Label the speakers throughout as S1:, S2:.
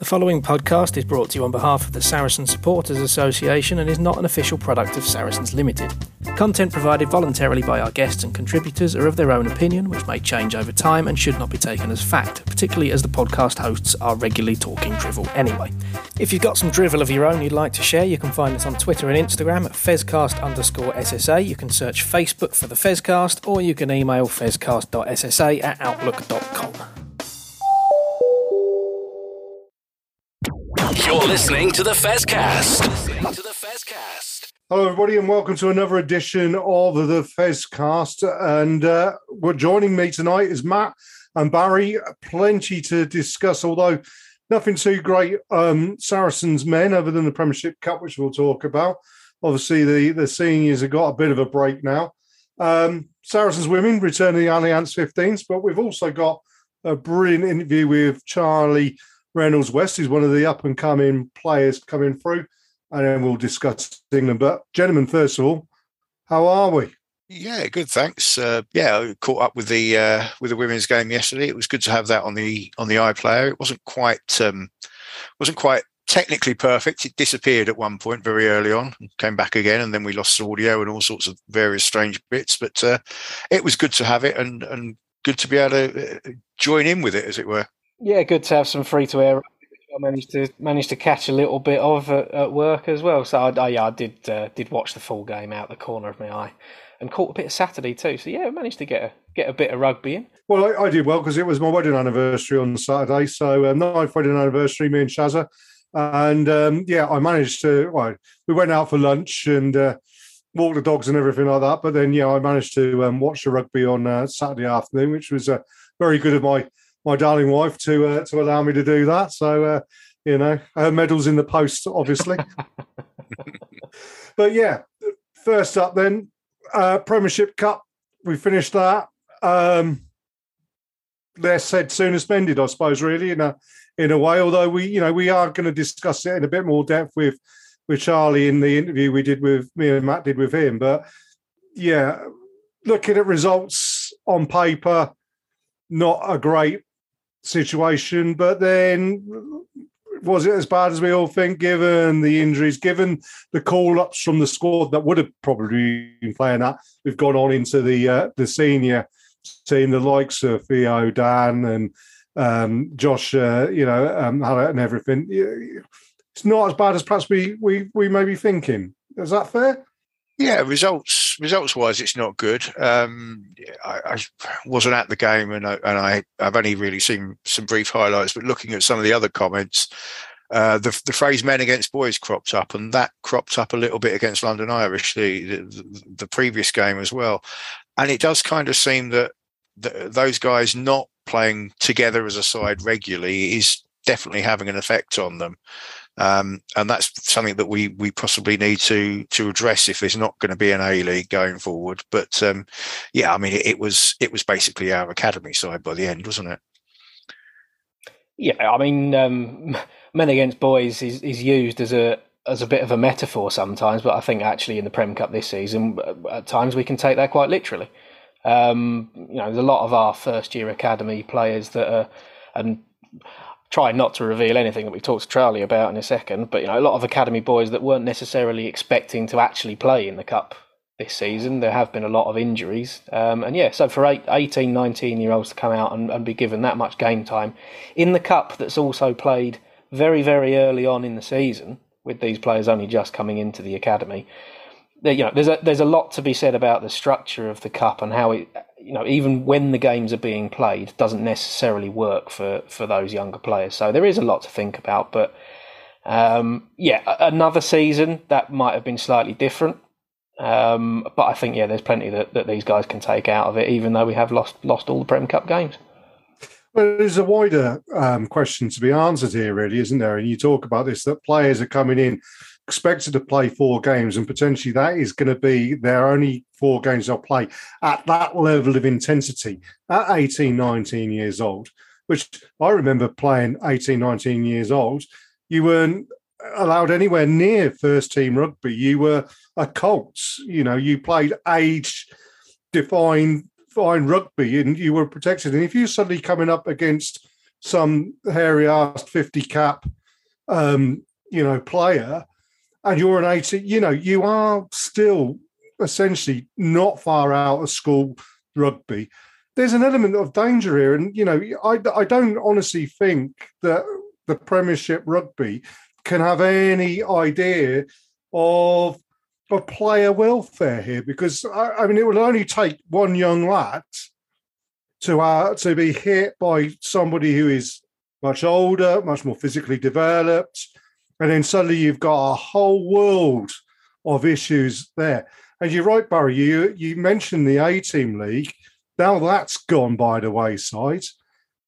S1: The following podcast is brought to you on behalf of the Saracen Supporters Association and is not an official product of Saracens Limited. Content provided voluntarily by our guests and contributors are of their own opinion, which may change over time and should not be taken as fact, particularly as the podcast hosts are regularly talking drivel anyway. If you've got some drivel of your own you'd like to share, you can find us on Twitter and Instagram at fezcast underscore SSA. You can search Facebook for the Fezcast, or you can email fezcast.ssa at outlook.com.
S2: You're listening to the Fezcast.
S3: Hello, everybody, and welcome to another edition of the Fezcast. And uh, what joining me tonight is Matt and Barry. Plenty to discuss, although nothing too great. Um, Saracens men, other than the Premiership Cup, which we'll talk about. Obviously, the the seniors have got a bit of a break now. Um, Saracens women return to the Allianz 15s, but we've also got a brilliant interview with Charlie Reynolds West, who's one of the up and coming players coming through, and then we'll discuss England. But, gentlemen, first of all, how are we?
S4: Yeah, good. Thanks. Uh, yeah, I caught up with the uh, with the women's game yesterday. It was good to have that on the on the iPlayer. It wasn't quite um, wasn't quite technically perfect. It disappeared at one point very early on, came back again, and then we lost audio and all sorts of various strange bits. But uh, it was good to have it and and good to be able to uh, join in with it, as it were.
S1: Yeah, good to have some free to air. I managed to managed to catch a little bit of at, at work as well. So I, I yeah, I did uh, did watch the full game out the corner of my eye, and caught a bit of Saturday too. So yeah, I managed to get a get a bit of rugby in.
S3: Well, I, I did well because it was my wedding anniversary on Saturday. So um, wedding anniversary, me and Shazza, and um, yeah, I managed to. Well, we went out for lunch and. Uh, walked the dogs and everything like that, but then yeah, I managed to um, watch the rugby on uh, Saturday afternoon, which was uh, very good of my my darling wife to uh, to allow me to do that. So uh, you know, her medals in the post, obviously. but yeah, first up then, uh, Premiership Cup. We finished that. Um, less said, sooner spended, I suppose. Really, in a in a way. Although we, you know, we are going to discuss it in a bit more depth with with Charlie in the interview we did with me and Matt did with him. But yeah, looking at results on paper, not a great situation. But then, was it as bad as we all think, given the injuries, given the call ups from the squad that would have probably been playing that? We've gone on into the uh, the senior team, the likes of Theo, Dan, and um, Josh, uh, you know, um, and everything. It's not as bad as perhaps we we we may be thinking. Is that fair?
S4: Yeah, results results wise, it's not good. Um, I, I, wasn't at the game, and I, and I I've only really seen some brief highlights. But looking at some of the other comments, uh, the the phrase "men against boys" cropped up, and that cropped up a little bit against London Irish, the the, the previous game as well. And it does kind of seem that those guys not playing together as a side regularly is definitely having an effect on them. Um, and that's something that we we possibly need to to address if there's not going to be an A League going forward. But um, yeah, I mean, it, it, was it was basically our academy side by the end, wasn't it?
S1: Yeah, I mean, um, men against boys is, is used as a as a bit of a metaphor sometimes, but I think actually in the Prem Cup this season, at times we can take that quite literally. Um, you know, there's a lot of our first year academy players that are, and try not to reveal anything that we talked to Charlie about in a second, but you know, a lot of academy boys that weren't necessarily expecting to actually play in the cup this season. There have been a lot of injuries, um, and yeah, so for eight, 18, 19 year olds to come out and, and be given that much game time in the cup that's also played very, very early on in the season, with these players only just coming into the academy. You know, there's a there's a lot to be said about the structure of the cup and how it you know, even when the games are being played, doesn't necessarily work for for those younger players. So there is a lot to think about. But um, yeah, another season that might have been slightly different. Um, but I think yeah, there's plenty that, that these guys can take out of it, even though we have lost lost all the Prem Cup games.
S3: Well, there's a wider um, question to be answered here, really, isn't there? And you talk about this that players are coming in expected to play four games, and potentially that is going to be their only four games they'll play at that level of intensity at 18, 19 years old, which I remember playing 18, 19 years old. You weren't allowed anywhere near first team rugby. You were a Colts. You know, you played age defined fine rugby and you were protected. And if you're suddenly coming up against some hairy asked 50 cap, um, you know, player, and you're an 18, you know, you are still essentially not far out of school rugby. There's an element of danger here. And, you know, I, I don't honestly think that the Premiership rugby can have any idea of of player welfare here because I, I mean it would only take one young lad to uh, to be hit by somebody who is much older, much more physically developed, and then suddenly you've got a whole world of issues there. And you're right, Barry. You you mentioned the A team league. Now that's gone by the wayside.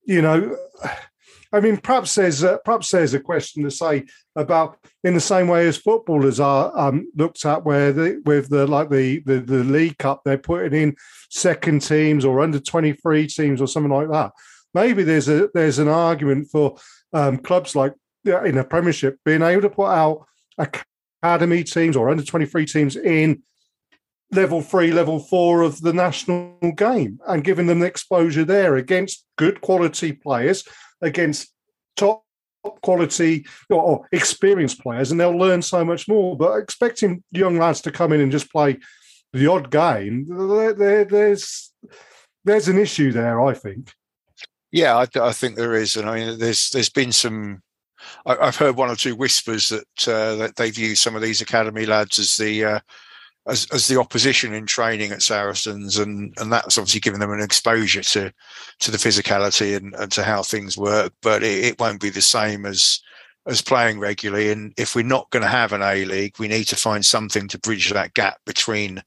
S3: You know, I mean, perhaps there's a, perhaps there's a question to say about in the same way as footballers are um, looked at, where the, with the like the, the the League Cup, they're putting in second teams or under twenty three teams or something like that. Maybe there's a there's an argument for um, clubs like in a Premiership being able to put out academy teams or under twenty three teams in level three, level four of the national game and giving them the exposure there against good quality players against top quality or, experienced players, and they'll learn so much more. But expecting young lads to come in and just play the odd game, there, there, there's there's an issue there. I think.
S4: Yeah, I, I, think there is, and I mean, there's there's been some. I, have heard one or two whispers that uh, that they view some of these academy lads as the uh, as, as the opposition in training at Saracens, and and that's obviously given them an exposure to to the physicality and, and to how things work. But it, it won't be the same as as playing regularly. And if we're not going to have an A League, we need to find something to bridge that gap between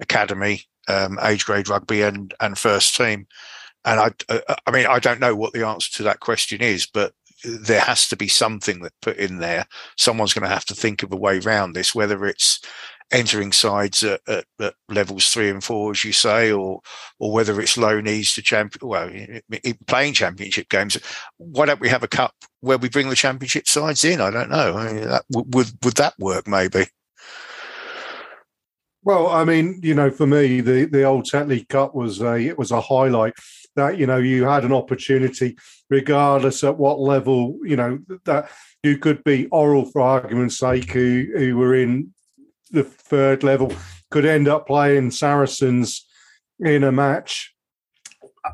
S4: academy, um, age grade rugby, and and first team. And I, I mean, I don't know what the answer to that question is, but there has to be something that put in there. Someone's going to have to think of a way around this, whether it's entering sides at, at, at, levels three and four, as you say, or or whether it's low knees to champion, well, playing championship games. Why don't we have a cup where we bring the championship sides in? I don't know. I mean, that, would would that work? Maybe.
S3: Well, I mean, you know, for me, the the old Tetley Cup was a it was a highlight that you know you had an opportunity, regardless at what level, you know that you could be Orrell for argument's sake, who who were in the third level could end up playing Saracens in a match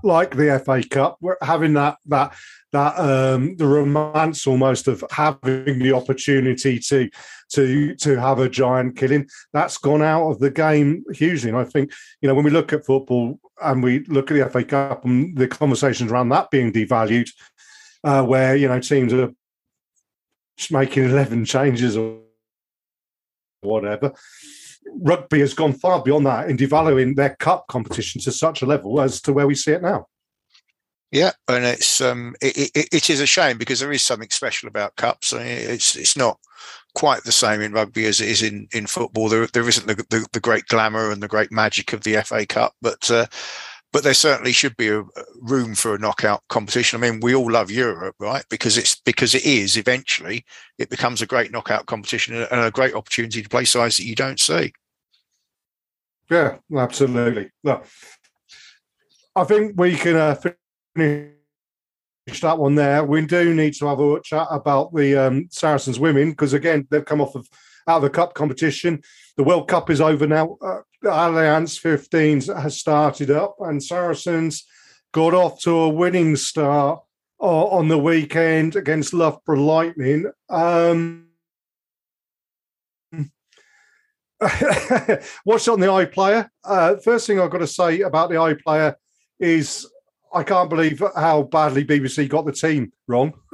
S3: like the FA Cup, having that that that um, the romance almost of having the opportunity to to to have a giant killing that's gone out of the game hugely. And I think you know when we look at football and we look at the FA Cup and the conversations around that being devalued, uh, where you know teams are making eleven changes or whatever. Rugby has gone far beyond that in devaluing their cup competition to such a level as to where we see it now.
S4: Yeah, and it's um, it, it, it is a shame because there is something special about cups. I mean, it's it's not quite the same in rugby as it is in, in football. There there isn't the, the, the great glamour and the great magic of the FA Cup, but uh, but there certainly should be a room for a knockout competition. I mean, we all love Europe, right? Because it's because it is eventually it becomes a great knockout competition and a great opportunity to play sides that you don't see.
S3: Yeah, absolutely. Well, I think we can uh, that one there. We do need to have a chat about the um, Saracens women because again they've come off of out of the cup competition. The World Cup is over now. Uh, Allianz 15 has started up, and Saracens got off to a winning start uh, on the weekend against Loughborough Lightning. Um, watched on the iPlayer. Uh, first thing I've got to say about the iPlayer is I can't believe how badly BBC got the team wrong.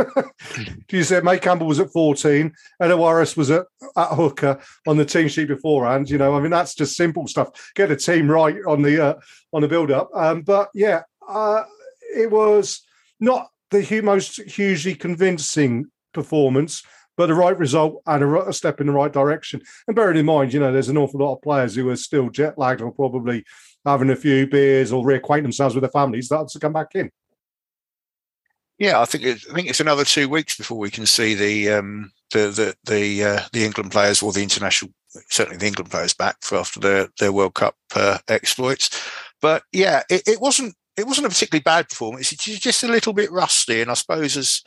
S3: Do you said May Campbell was at 14, Ella Wyrwas was at, at hooker on the team sheet beforehand. You know, I mean, that's just simple stuff. Get the team right on the uh, on the build up. Um, but yeah, uh, it was not the most hugely convincing performance, but the right result and a, a step in the right direction. And bearing in mind, you know, there's an awful lot of players who are still jet lagged or probably having a few beers or reacquaint themselves with their families, that's to come back in.
S4: Yeah, I think I think it's another two weeks before we can see the um, the the the, uh, the England players or the international certainly the England players back for after their their World Cup uh, exploits. But yeah, it, it wasn't it wasn't a particularly bad performance. It's just a little bit rusty, and I suppose as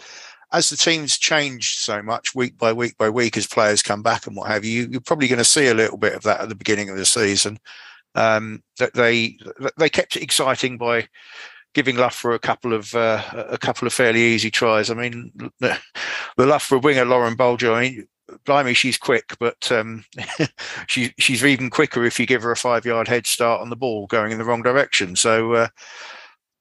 S4: as the teams changed so much week by week by week as players come back and what have you, you're probably going to see a little bit of that at the beginning of the season. Um, that they they kept it exciting by giving Loughborough a couple of uh, a couple of fairly easy tries. I mean, the, the Loughborough winger Lauren Bolger. I mean, blimey, she's quick, but um, she, she's even quicker if you give her a five yard head start on the ball going in the wrong direction. So, uh,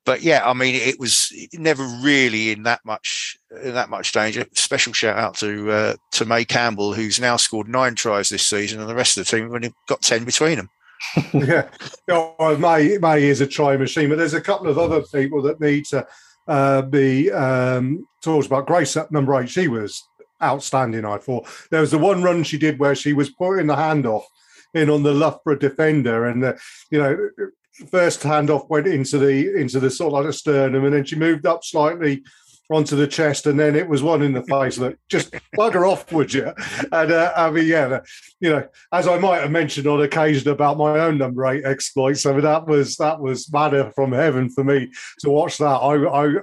S4: but yeah, I mean, it was never really in that much in that much danger. Special shout out to uh, to May Campbell, who's now scored nine tries this season, and the rest of the team have only got ten between them.
S3: yeah, oh, May May is a try machine, but there's a couple of other people that need to uh, be um, talked about. Grace at number eight, she was outstanding. I thought there was the one run she did where she was putting the handoff in on the Loughborough defender, and uh, you know, first handoff went into the into the sort of like a sternum, and then she moved up slightly onto the chest, and then it was one in the face. Look, just bugger off, would you? And uh, I mean, yeah, you know, as I might have mentioned on occasion about my own number eight exploits, I mean, that was that was manna from heaven for me to watch that. I, I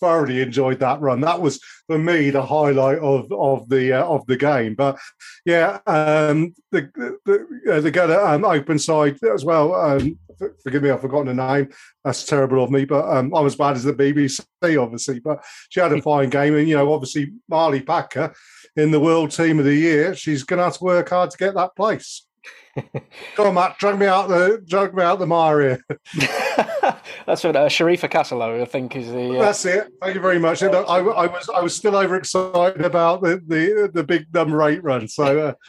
S3: thoroughly enjoyed that run. That was for me the highlight of of the uh, of the game. But yeah, um, the the, uh, the guy um, open side as well. Um, forgive me, I've forgotten the name. That's terrible of me. But um, I'm as bad as the BBC, obviously. But she had a fine game, and you know, obviously Marley Packer in the World Team of the Year. She's going to have to work hard to get that place. Come on, Matt, drag me out the drag me out the mire here.
S1: That's what uh, Sharifa Kasolo, I think, is the.
S3: Uh... That's it. Thank you very much. I, I, was I was still overexcited about the the, the big number eight run. So. Uh...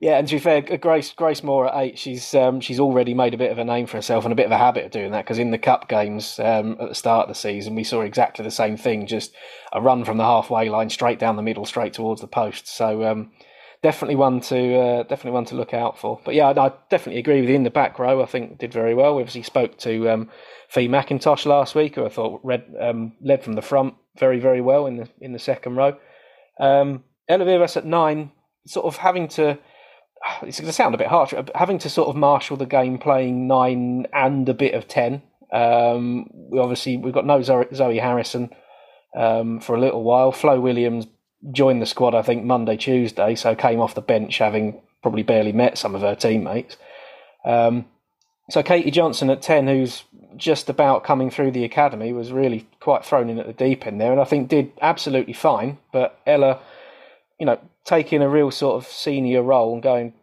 S1: Yeah, and to be fair, Grace Grace Moore at eight, she's um, she's already made a bit of a name for herself and a bit of a habit of doing that. Because in the cup games um, at the start of the season, we saw exactly the same thing, just a run from the halfway line straight down the middle, straight towards the post. So um, definitely one to uh, definitely one to look out for. But yeah, I, I, definitely agree with you. In the back row, I think did very well. We obviously spoke to um, Fee McIntosh last week, who I thought read, um, led from the front very very well in the in the second row. Um, at nine, sort of having to. It's going to sound a bit harsh, having to sort of marshal the game, playing nine and a bit of ten. Um, we obviously we've got no Zoe Harrison um, for a little while. Flo Williams joined the squad, I think, Monday, Tuesday, so came off the bench having probably barely met some of her teammates. Um, so Katie Johnson at 10, who's just about coming through the academy, was really quite thrown in at the deep end there, and I think did absolutely fine. But Ella, you know, taking a real sort of senior role and going,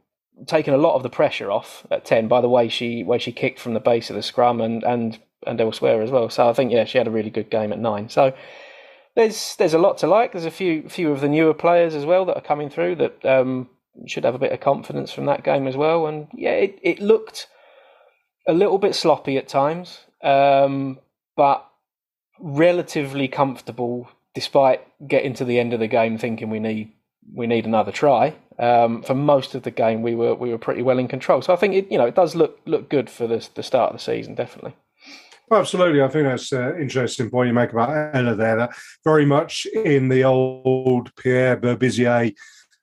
S1: taking a lot of the pressure off at 10 by the way she way she kicked from the base of the scrum and and and elsewhere as well. So I think yeah, she had a really good game at nine. So there's there's a lot to like. There's a few few of the newer players as well that are coming through that um, should have a bit of confidence from that game as well. And yeah, it, it looked a little bit sloppy at times, um, but relatively comfortable despite getting to the end of the game thinking we need we need another try. Um, for most of the game, we were we were pretty well in control. So I think it you know it does look look good for the the start of the season, definitely.
S3: Well, absolutely. I think that's an interesting point you make about Ella there. That very much in the old Pierre Berbizier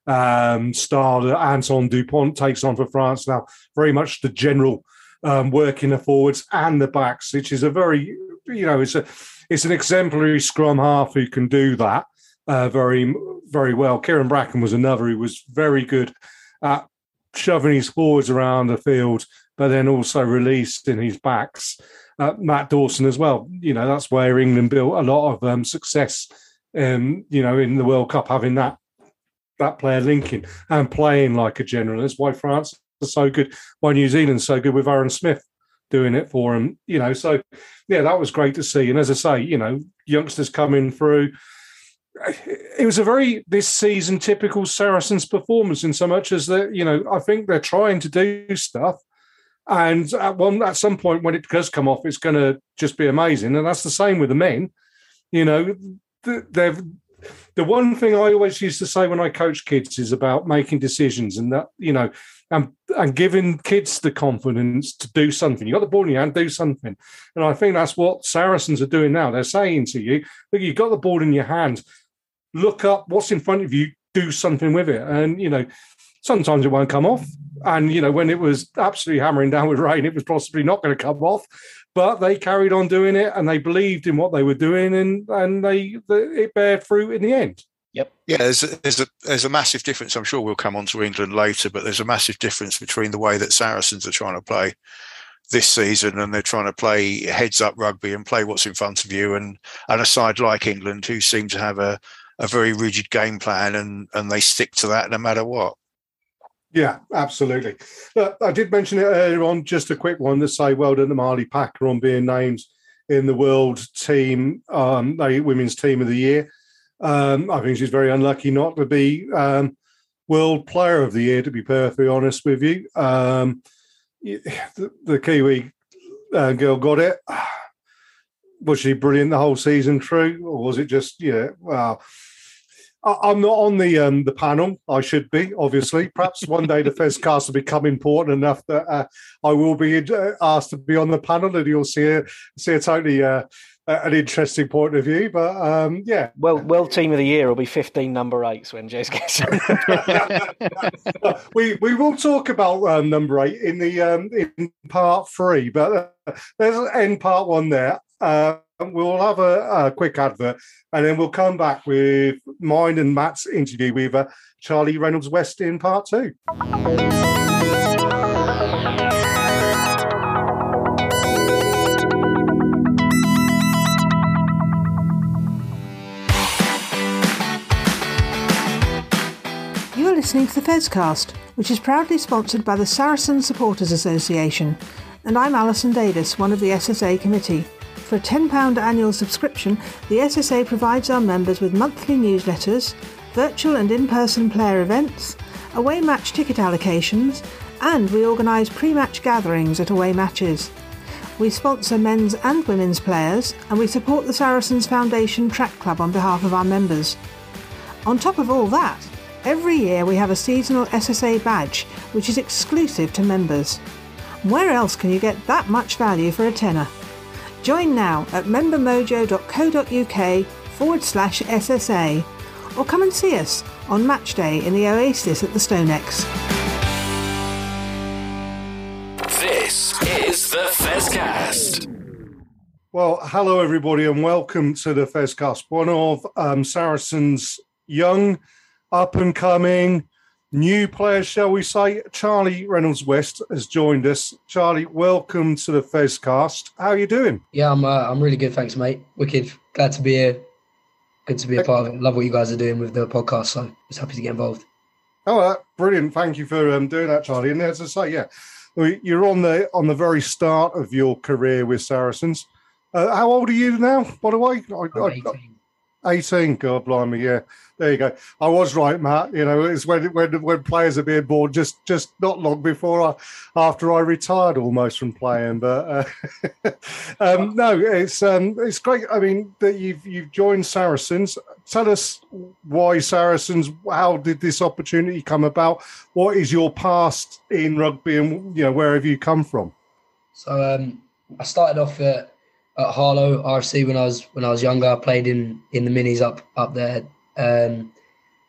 S3: um, style that Antoine Dupont takes on for France now. Very much the general um, work in the forwards and the backs, which is a very, you know, it's a it's an exemplary scrum half who can do that uh, very very well. Kyran Bracken was another who was very good at shoving his forwards around the field, but then also released in his backs uh, Matt Dawson as well. You know, that's where England built a lot of um, success. Um, you know, in the World Cup, having that that player linking and playing like a general. That's why France are so good. Why New Zealand's so good with Aaron Smith doing it for them. You know, so yeah, that was great to see. And as I say, you know, youngsters coming through. It was a very this season typical Saracens performance in so much as that you know I think they're trying to do stuff and at one at some point when it does come off, it's going to just be amazing. And that's the same with the men. You know, they've the one thing I always used to say when I coach kids is about making decisions and that, you know, and, and giving kids the confidence to do something. You got the ball in your hand, do something. And I think that's what Saracens are doing now. They're saying to you, look, you've got the ball in your hand, look up what's in front of you, do something with it. And, you know, sometimes it won't come off. And, you know, when it was absolutely hammering down with rain, it was possibly not going to come off. but they carried on doing it and they believed in what they were doing and and they, it bared fruit in the end.
S1: Yep.
S4: Yeah, there's a, there's a there's a massive difference. I'm sure we'll come on to England later, but there's a massive difference between the way that Saracens are trying to play this season and they're trying to play heads up rugby and play what's in front of you and and a side like England who seem to have a, a very rigid game plan and and they stick to that no matter what.
S3: Yeah, absolutely. Look, I did mention it earlier on, just a quick one to say well done to Marley Packer on being named in the world team, um, the women's team of the year. Um, I think she's very unlucky not to be um, world player of the year, to be perfectly honest with you. Um, the, the Kiwi uh, girl got it. Was she brilliant the whole season through, or was it just yeah? Well, I, am not on the um, the panel. I should be, obviously. Perhaps one day the Fezcast will become important enough that uh, I will be uh, asked to be on the panel, and you'll see a see a totally uh, an interesting point of view. But um, yeah,
S1: well, world team of the year will be 15 number eights when Jez gets.
S3: we we will talk about um, number eight in the um, in part three, but uh, there's an end part one there. Uh, we'll have a, a, quick advert and then we'll come back with mine and Matt's interview with uh, Charlie Reynolds West in part two.
S5: You're listening to the Fezcast, which is proudly sponsored by the Saracen Supporters Association, and I'm Alison Davis, one of the SSA committee. For a £10 annual subscription, the SSA provides our members with monthly newsletters, virtual and in person player events, away match ticket allocations, and we organise pre match gatherings at away matches. We sponsor men's and women's players, and we support the Saracens Foundation Track Club on behalf of our members. On top of all that, every year we have a seasonal SSA badge which is exclusive to members. Where else can you get that much value for a tenner? Join now at membermojo.co.uk forward slash SSA or come and see us on match day in the Oasis at the StoneX.
S2: This is the Fezcast.
S3: Well, hello everybody, and welcome to the Fezcast, one of um, Saracen's young, up and coming, new players, shall we say. Charlie Reynolds West has joined us. Charlie, welcome to the Fezcast. How are you doing?
S6: Yeah, I'm. Uh, I'm really good, thanks, mate. Wicked. Glad to be here. Good to be a part of it. Love what you guys are doing with the podcast. So I was happy to get involved.
S3: Oh, uh, brilliant! Thank you for um, doing that, Charlie. And as I say, yeah, you're on the on the very start of your career with Saracens. Uh, how old are you now, by the way?
S6: I, I, 18.
S3: 18, God blimey, yeah. There you go. I was right, Matt. You know, it's when when when players are being born just just not long before I after I retired almost from playing. But uh, um, no, it's um, it's great. I mean, that you've you've joined Saracens. Tell us why Saracens. How did this opportunity come about? What is your past in rugby, and you know where have you come from?
S6: So um, I started off at at Harlow RC when I was when I was younger. I played in in the minis up up there, um,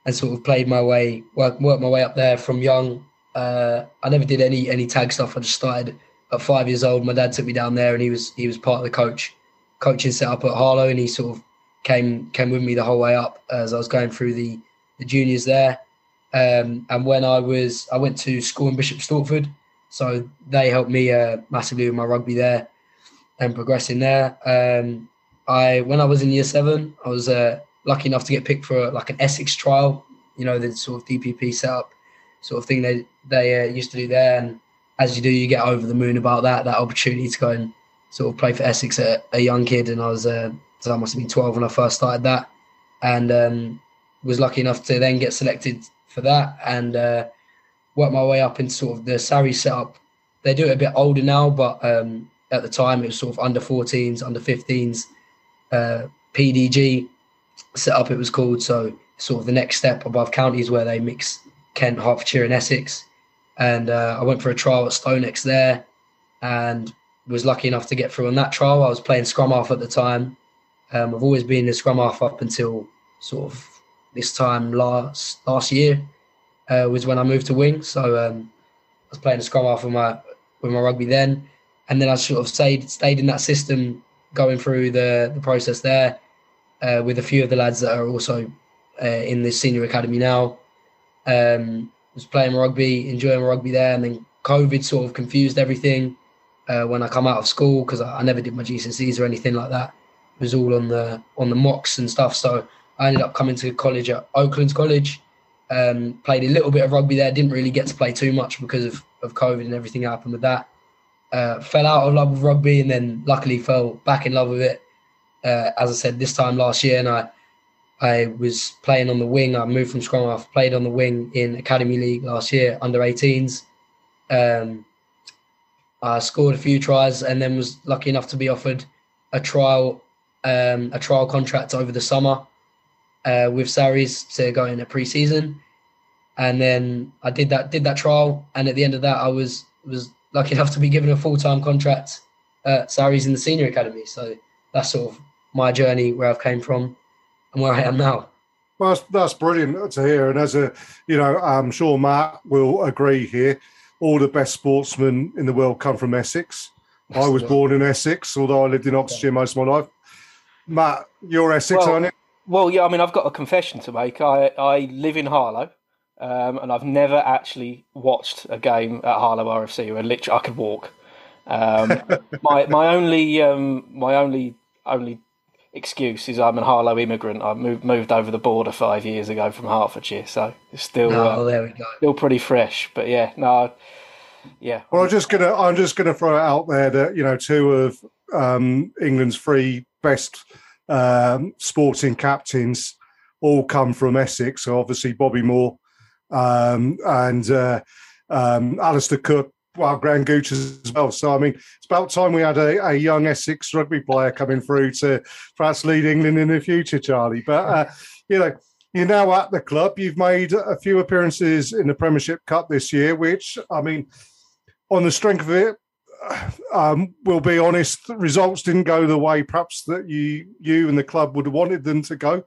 S6: and sort of played my way worked worked my way up there from young. Uh, I never did any any tag stuff. I just started at five years old. My dad took me down there, and he was he was part of the coach coaching setup at Harlow, and he sort of came came with me the whole way up as I was going through the the juniors there. Um, and when I was I went to school in Bishop Stortford, so they helped me uh, massively with my rugby there and progressing there. Um, I when I was in year seven, I was uh, lucky enough to get picked for like an Essex trial. You know, the sort of DPP setup sort of thing they they uh, used to do there. And as you do, you get over the moon about that that opportunity to go and sort of play for Essex at a young kid. And I was uh, so I must have been twelve when I first started that, and um, was lucky enough to then get selected for that and uh, work my way up into sort of the Sarries setup. They do it a bit older now, but um, at the time it was sort of under 14s, under 15s, uh, PDG setup it was called. So sort of the next step above counties where they mix Kent, Hertfordshire, and Essex. And uh, I went for a trial at StoneX there, and was lucky enough to get through on that trial. I was playing scrum half at the time. Um, I've always been a scrum half up until sort of this time last last year uh, was when I moved to wing. So um, I was playing a scrum half with my with my rugby then and then I sort of stayed stayed in that system, going through the the process there uh, with a few of the lads that are also uh, in the senior academy now. Um, was playing rugby, enjoying rugby there, and then COVID sort of confused everything uh, when I come out of school because I, I, never did my GCSEs or anything like that. It was all on the on the mocks and stuff. So I ended up coming to college at Oaklands College. Um, played a little bit of rugby there. Didn't really get to play too much because of, of COVID and everything happened with that. Uh, fell out of love with rugby and then luckily fell back in love with it. Uh, as I said, this time last year, and I I was playing on the wing. I moved from scrum half, played on the wing in Academy League last year, under 18s. Um, I scored a few tries and then was lucky enough to be offered a trial um, a trial contract over the summer uh, with Sarries to go in a pre-season. And then I did that did that trial, and at the end of that, I was was lucky enough to be given a full time contract at Sarries in the senior academy. So that's sort of my journey where I've came from and where I am now.
S3: Well, that's, that's brilliant to hear. And as a, you know, I'm sure Matt will agree here. All the best sportsmen in the world come from Essex. I was born in Essex, although I lived in Oxfordshire most of my life. Matt, you're Essex,
S1: well,
S3: aren't you?
S1: Well, yeah. I mean, I've got a confession to make. I I live in Harlow, um, and I've never actually watched a game at Harlow RFC where literally I could walk. Um, my my only um, my only only excuse is I'm a Harlow immigrant. I moved moved over the border five years ago from Hertfordshire, so it's still
S6: oh, uh, there we go.
S1: still pretty fresh. But yeah, no, yeah.
S3: Well, I'm just gonna I'm just gonna throw it out there that you know two of um, England's three best um, sporting captains all come from Essex. So obviously Bobby Moore um, and uh, um, Alastair Cook well, Graham Gooch as well. So, I mean, it's about time we had a, a, young Essex rugby player coming through to perhaps lead England in the future, Charlie. But, uh, you know, you're now at the club. You've made a few appearances in the Premiership Cup this year, which, I mean, on the strength of it, um, we'll be honest, results didn't go the way perhaps that you you and the club would have wanted them to go.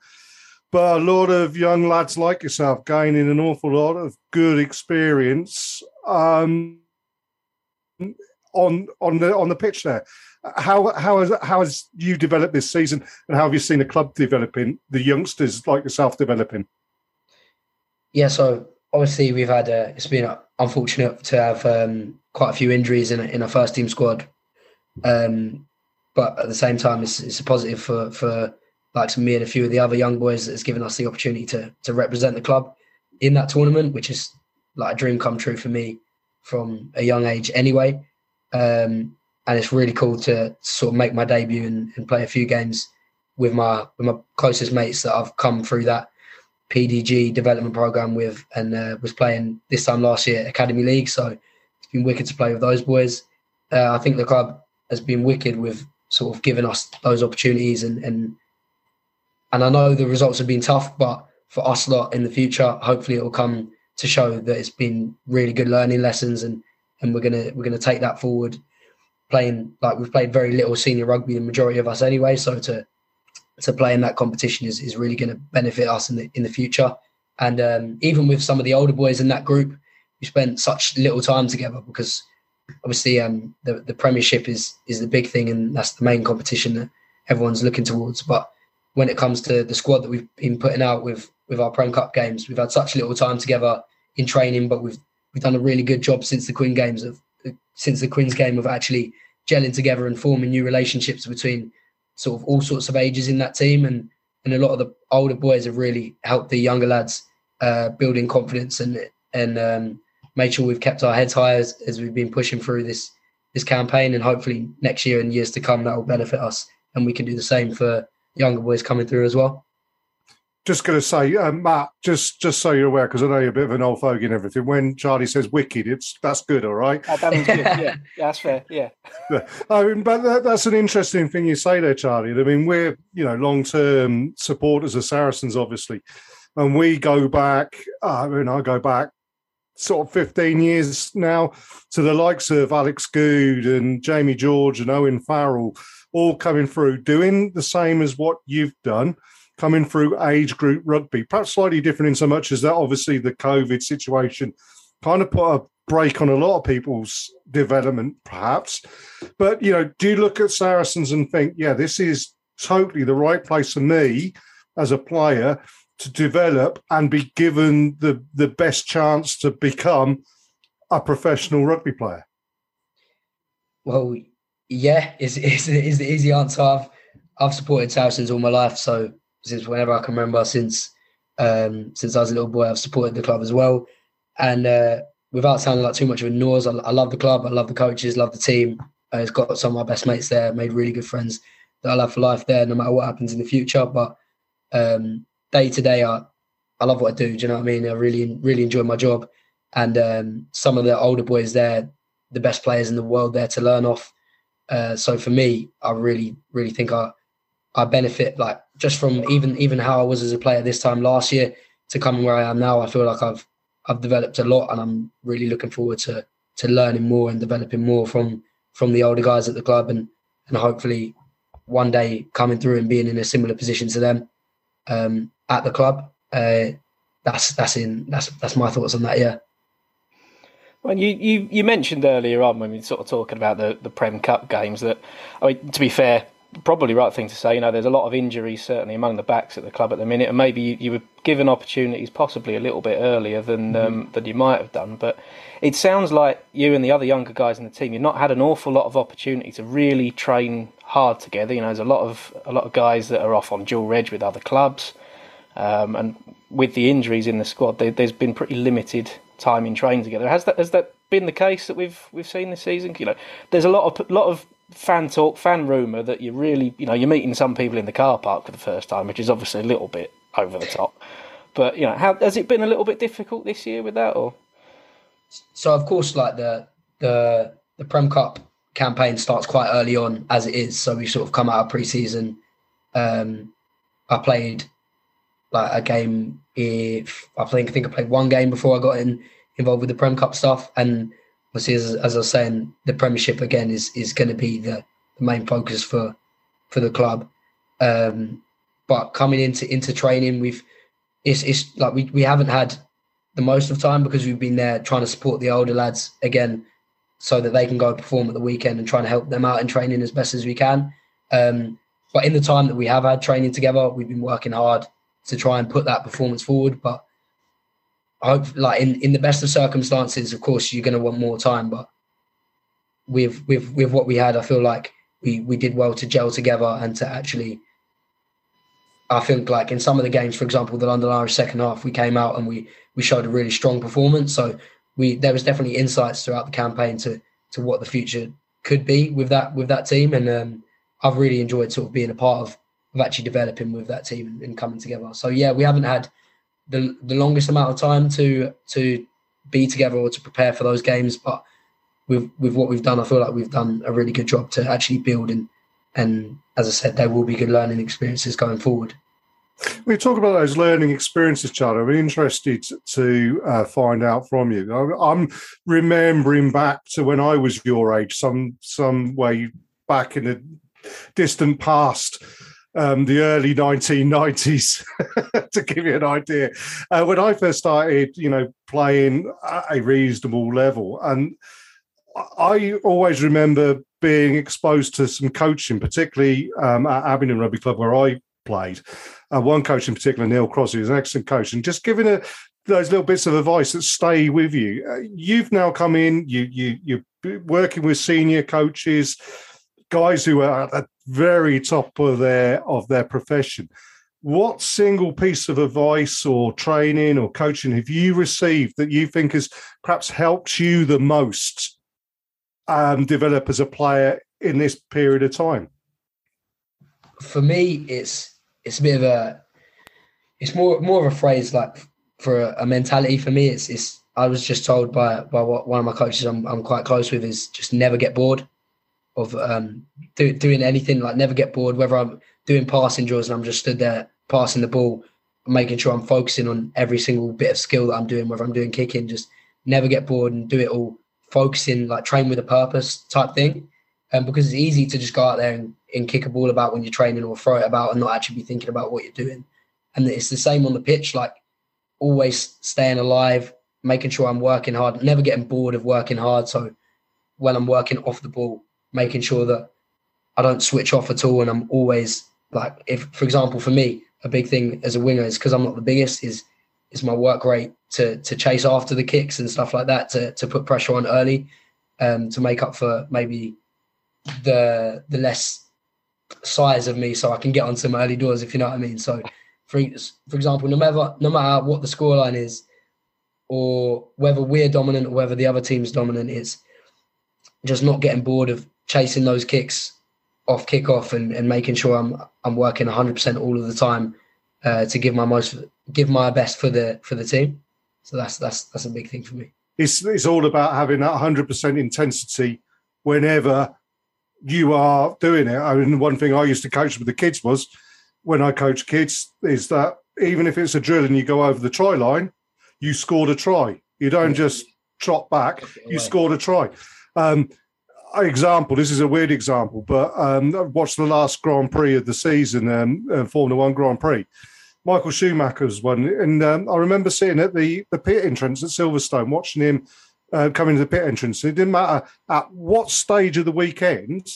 S3: But a lot of young lads like yourself gaining an awful lot of good experience. Um, on on the on the pitch there. How how has how has you developed this season, and how have you seen the club developing, the youngsters like yourself developing?
S6: Yeah, so obviously we've had a, it's been unfortunate to have um, quite a few injuries in a, in a first team squad, um, but at the same time it's, it's a positive for for like me and a few of the other young boys that's given us the opportunity to to represent the club in that tournament, which is like a dream come true for me from a young age anyway. Um, and it's really cool to sort of make my debut and, and, play a few games with my with my closest mates that I've come through that PDG development program with, and uh, was playing this time last year Academy League. So it's been wicked to play with those boys. Uh, I think the club has been wicked with sort of giving us those opportunities, and and and I know the results have been tough, but for us lot in the future, hopefully it will come to show that it's been really good learning lessons and and we're gonna we're gonna take that forward. Playing like we've played very little senior rugby the majority of us anyway so to to play in that competition is, is really going to benefit us in the in the future. And um, even with some of the older boys in that group we spent such little time together because obviously um, the the premiership is is the big thing and that's the main competition that everyone's looking towards. But when it comes to the squad that we've been putting out with with our Prem Cup games. We've had such little time together in training, but we've we've done a really good job since the Quins games of since the Quins game of actually gelling together and forming new relationships between sort of all sorts of ages in that team, and and a lot of the older boys have really helped the younger lads uh, building confidence and and um, made sure we've kept our heads high as, as we've been pushing through this this campaign, and hopefully next year and years to come that will benefit us, and we can do the same for younger boys coming through as well
S3: just going to say, uh, Matt, just just so you're aware, because I know you're a bit of an old fogey and everything. When Charlie says "wicked," it's that's good, all right.
S1: Oh, that was good. Yeah, that's fair. Yeah.
S3: I mean, but that, that's an interesting thing you say there, Charlie. I mean, we're you know long term supporters of Saracens, obviously, and we go back. Uh, I mean, I go back sort of 15 years now to the likes of Alex Goode and Jamie George and Owen Farrell, all coming through doing the same as what you've done coming through age group rugby. Perhaps slightly different in so much as that obviously the COVID situation kind of put a break on a lot of people's development, perhaps. But you know, do you look at Saracens and think, yeah, this is totally the right place for me as a player to develop and be given the the best chance to become a professional rugby player?
S6: Well, yeah, is is is the easy answer. I've I've supported Saracens all my life, so since whenever I can remember, since um, since I was a little boy, I've supported the club as well. And uh, without sounding like too much of a noise, I, I, love the club. I love the coaches, love the team. Uh, it's got some of my best mates there. Made really good friends that I love for life there, no matter what happens in the future. But um, day to day, I I love what I do. Do you know what I mean? I really really enjoy my job, and um, some of the older boys there, the best players in the world there to learn off. Uh, so for me, I really really think I I benefit like just from even even how I was as a player this time last year to coming where I am now. I feel like I've I've developed a lot, and I'm really looking forward to to learning more and developing more from from the older guys at the club, and and hopefully one day coming through and being in a similar position to them um, at the club. Uh, that's that's in that's that's my thoughts on that. Yeah.
S1: Well, you, you, you mentioned earlier on when we were sort of talking about the, the Prem Cup games that, I mean, to be fair, probably right thing to say. You know, there's a lot of injuries certainly among the backs at the club at the minute, and maybe you, you were given opportunities possibly a little bit earlier than mm-hmm. um, than you might have done. But it sounds like you and the other younger guys in the team, you've not had an awful lot of opportunity to really train hard together. You know, there's a lot of a lot of guys that are off on dual reg with other clubs, um, and with the injuries in the squad, there, has been pretty limited time in training together. Has that has that been the case that we've we've seen this season? You know, there's a lot of lot of fan talk, fan rumor that you're really, you know, you're meeting some people in the car park for the first time, which is obviously a little bit over the top. But you know, how has it been a little bit difficult this year with that, or?
S6: So of course, like the the the Prem Cup campaign starts quite early on as it is. So we sort of come out of pre-season. Um, I played like a game. If I think I think I played one game before I got in involved with the Prem Cup stuff, and as, as I was saying, the Premiership again is is going to be the, the, main focus for for the club. Um, but coming into into training, we've it's it's like we, we haven't had the most of time because we've been there trying to support the older lads again, so that they can go perform at the weekend and trying to help them out in training as best as we can. Um, but in the time that we have had training together, we've been working hard to try and put that performance forward. But hope, like in, in the best of circumstances, of course, you're going to want more time. But with with with what we had, I feel like we we did well to gel together and to actually. I think like in some of the games, for example, the London Irish second half, we came out and we we showed a really strong performance. So we there was definitely insights throughout the campaign to to what the future could be with that with that team, and um, I've really enjoyed sort of being a part of of actually developing with that team and, and coming together. So yeah, we haven't had the the longest amount of time to to be together or to prepare for those games. But with with what we've done, I feel like we've done a really good job to actually build and and as I said, there will be good learning experiences going forward.
S3: We talk about those learning experiences, Charlie. I'm interested to uh, find out from you. I'm remembering back to when I was your age, some some way back in the distant past um, the early 1990s to give you an idea. Uh, when I first started, you know, playing at a reasonable level, and I always remember being exposed to some coaching, particularly um, at Abingdon Rugby Club where I played. Uh, one coach in particular, Neil Crosby, is an excellent coach, and just giving a, those little bits of advice that stay with you. Uh, you've now come in, you you you're working with senior coaches guys who are at the very top of their of their profession. What single piece of advice or training or coaching have you received that you think has perhaps helped you the most um, develop as a player in this period of time?
S6: For me, it's it's a bit of a it's more more of a phrase like for a, a mentality. For me, it's it's I was just told by by what one of my coaches I'm I'm quite close with is just never get bored of um, do, doing anything, like never get bored, whether I'm doing passing drills and I'm just stood there passing the ball, making sure I'm focusing on every single bit of skill that I'm doing, whether I'm doing kicking, just never get bored and do it all focusing, like train with a purpose type thing. Um, because it's easy to just go out there and, and kick a ball about when you're training or throw it about and not actually be thinking about what you're doing. And it's the same on the pitch, like always staying alive, making sure I'm working hard, never getting bored of working hard. So when I'm working off the ball, making sure that I don't switch off at all, and I'm always like, if for example, for me, a big thing as a winger is because I'm not the biggest is is my work rate to to chase after the kicks and stuff like that to to put pressure on early, um, to make up for maybe the the less size of me, so I can get on some early doors if you know what I mean. So, for for example, no matter no matter what the scoreline is, or whether we're dominant or whether the other team's dominant, it's just not getting bored of chasing those kicks off kickoff and, and making sure I'm I'm working 100% all of the time uh, to give my most give my best for the for the team. So that's that's that's a big thing for me.
S3: It's it's all about having that 100% intensity whenever you are doing it. I mean, one thing I used to coach with the kids was when I coach kids is that even if it's a drill and you go over the try line, you scored a try. You don't just trot back. You scored a try. Um, example. This is a weird example, but um, I watched the last Grand Prix of the season, um, uh, Formula One Grand Prix. Michael Schumacher's one, and um, I remember sitting at the the pit entrance at Silverstone, watching him uh, coming to the pit entrance. It didn't matter at what stage of the weekend,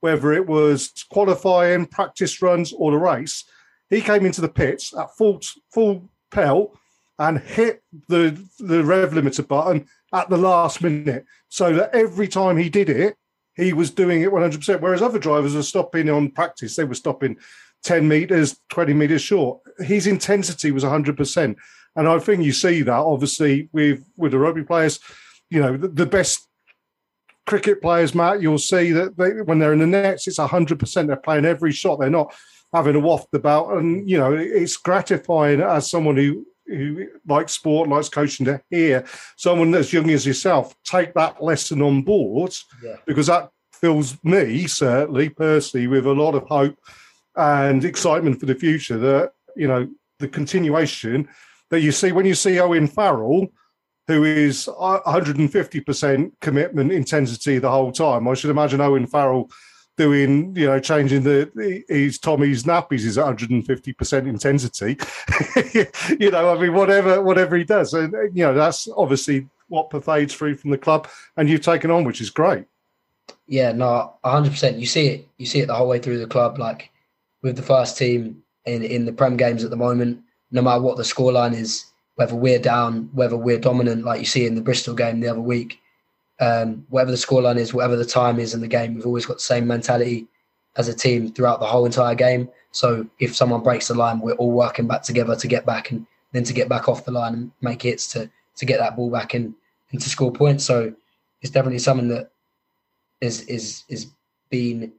S3: whether it was qualifying, practice runs, or the race. He came into the pits at full full pelt and hit the the rev limiter button at the last minute, so that every time he did it, he was doing it 100%. Whereas other drivers were stopping on practice, they were stopping 10 meters, 20 meters short. His intensity was 100%. And I think you see that obviously with with the rugby players, you know, the, the best cricket players, Matt, you'll see that they, when they're in the nets, it's 100%. They're playing every shot. They're not having a waft about. And, you know, it's gratifying as someone who who likes sport, likes coaching, to hear someone as young as yourself take that lesson on board
S6: Yeah.
S3: because that fills me certainly personally with a lot of hope and excitement for the future. That you know the continuation that you see when you see Owen Farrell, who is 150% commitment intensity the whole time. I should imagine Owen Farrell doing, you know, changing the his Tommy's nappies is 150% intensity. you know, I mean, whatever whatever he does, and you know, that's obviously what pervades through from the club, and you've taken on, which is great.
S6: Yeah, no, hundred percent. You see it. You see it the whole way through the club. Like with the first team in in the Prem games at the moment, no matter what the scoreline is, whether we're down, whether we're dominant, like you see in the Bristol game the other week, um, whatever the scoreline is, whatever the time is in the game, we've always got the same mentality as a team throughout the whole entire game. So if someone breaks the line, we're all working back together to get back and then to get back off the line and make hits to to get that ball back and, and to score points. So it's definitely something that is is is being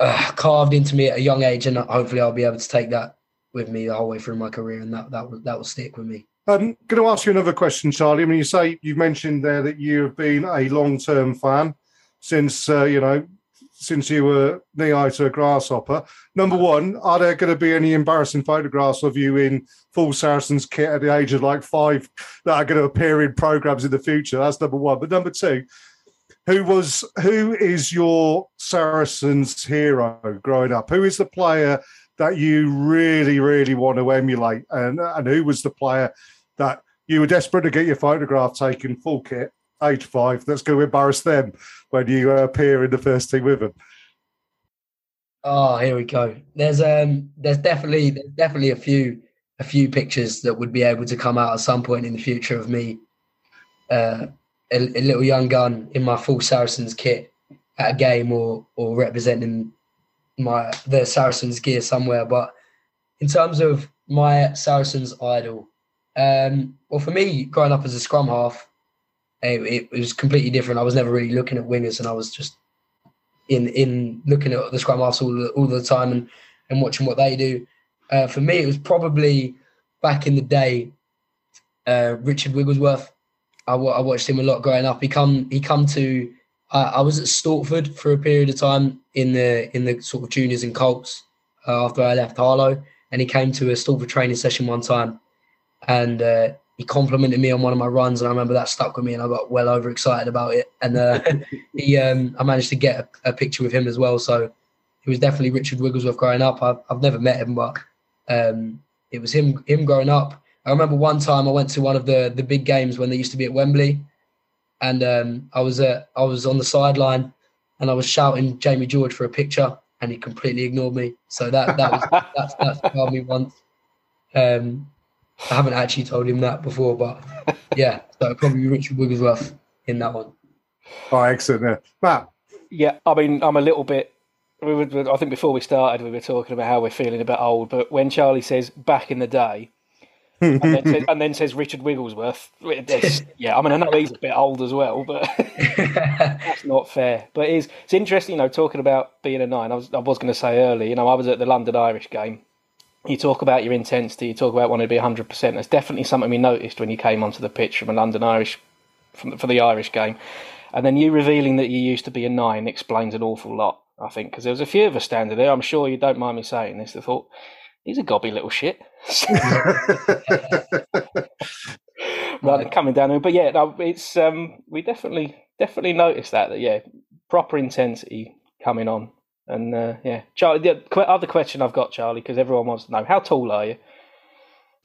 S6: uh, carved into me at a young age, and hopefully I'll be able to take that with me the whole way through my career, and that that will that will stick with me.
S3: I'm going to ask you another question, Charlie. I mean, you say you've mentioned there that you have been a long-term fan since uh, you know since you were knee high to a grasshopper. Number one, are there going to be any embarrassing photographs of you in full Saracens kit at the age of like five that are going to appear in programs in the future? That's number one. But number two, who was who is your Saracens hero growing up? Who is the player that you really, really want to emulate? And and who was the player that you were desperate to get your photograph taken full kit, age five, that's going to embarrass them when you uh, appear in the first team with them?
S6: Oh, here we go. There's um, there's definitely there's definitely a few a few pictures that would be able to come out at some point in the future of me, uh, a, a little young gun in my full Saracens kit at a game or or representing my the Saracens gear somewhere. But in terms of my Saracens idol, um, well, for me, growing up as a scrum half, it, it was completely different. I was never really looking at wingers, and I was just in in looking at the scrum halves all the, all the time and and watching what they do. Uh, for me, it was probably back in the day, uh, Richard Wigglesworth. I, I watched him a lot growing up. He come he come to. I I was at Stortford for a period of time in the in the sort of juniors and Colts uh, after I left Harlow, and he came to a Stortford training session one time, and uh, he complimented me on one of my runs, and I remember that stuck with me, and I got well overexcited about it. And uh, he, um, I managed to get a, a, picture with him as well. So he was definitely Richard Wigglesworth growing up. I've, I've never met him, but um, it was him him growing up. I remember one time I went to one of the the big games when they used to be at Wembley, and um, I was uh, I was on the sideline and I was shouting Jamie George for a picture, and he completely ignored me. So that that was that's that's me once. Um, I haven't actually told him that before, but yeah, so probably Richard Wigglesworth in that one.
S3: Oh, excellent. Yeah. Matt,
S1: Yeah, I mean, I'm a little bit. I think before we started, we were talking about how we're feeling a bit old. But when Charlie says back in the day, and, then says, and then says Richard Wigglesworth, it's- yeah, I mean, I know he's a bit old as well, but that's not fair. But it is, it's interesting, you know, talking about being a nine. I was, I was going to say earlier, you know, I was at the London Irish game. You talk about your intensity, you talk about wanting to be 100%. That's definitely something we noticed when you came onto the pitch from a London Irish, from, for the Irish game. And then you revealing that you used to be a nine explains an awful lot, I think, because there was a few of us standing there. I'm sure you don't mind me saying this. They thought, he's a gobby little shit. Rather coming down. But yeah, no, it's um, we definitely definitely noticed that that yeah, proper intensity coming on. And uh, yeah, Charlie. The other question I've got, Charlie, because everyone wants to know how tall are you?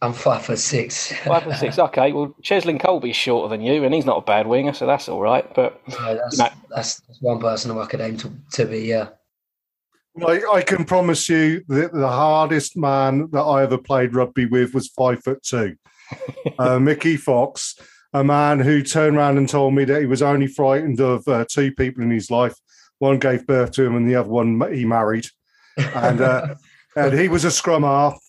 S6: I'm five foot six.
S1: Five foot six. Okay, well, Cheslin Kolbe's shorter than you, and he's not a bad winger, so that's all right. But
S6: that's,
S1: No.
S6: that's that's one person who I could aim to, to be. Yeah,
S3: I, I can promise you that the hardest man that I ever played rugby with was five foot two. uh, Mickey Fox, a man who turned around and told me that he was only frightened of uh, two people in his life. One gave birth to him, and the other one he married. And uh, and he was a scrum half,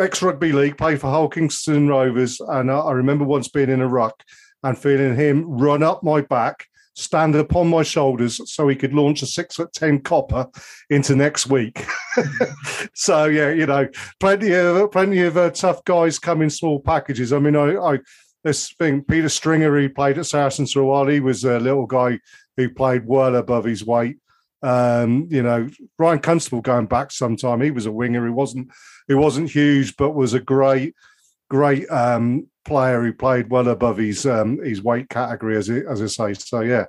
S3: ex rugby league, played for Hull Kingston Rovers. And I, I remember once being in a ruck and feeling him run up my back, stand upon my shoulders, so he could launch a six foot ten copper into next week. so yeah, you know, plenty of plenty of uh, tough guys come in small packages. I mean, I, I this thing Peter Stringer, who played at Saracens for a while, he was a little guy who played well above his weight. Um, you know, Ryan Constable going back sometime, he was a winger. He wasn't he wasn't huge, but was a great great um, player who played well above his um, his weight category, as it, as I say. So yeah,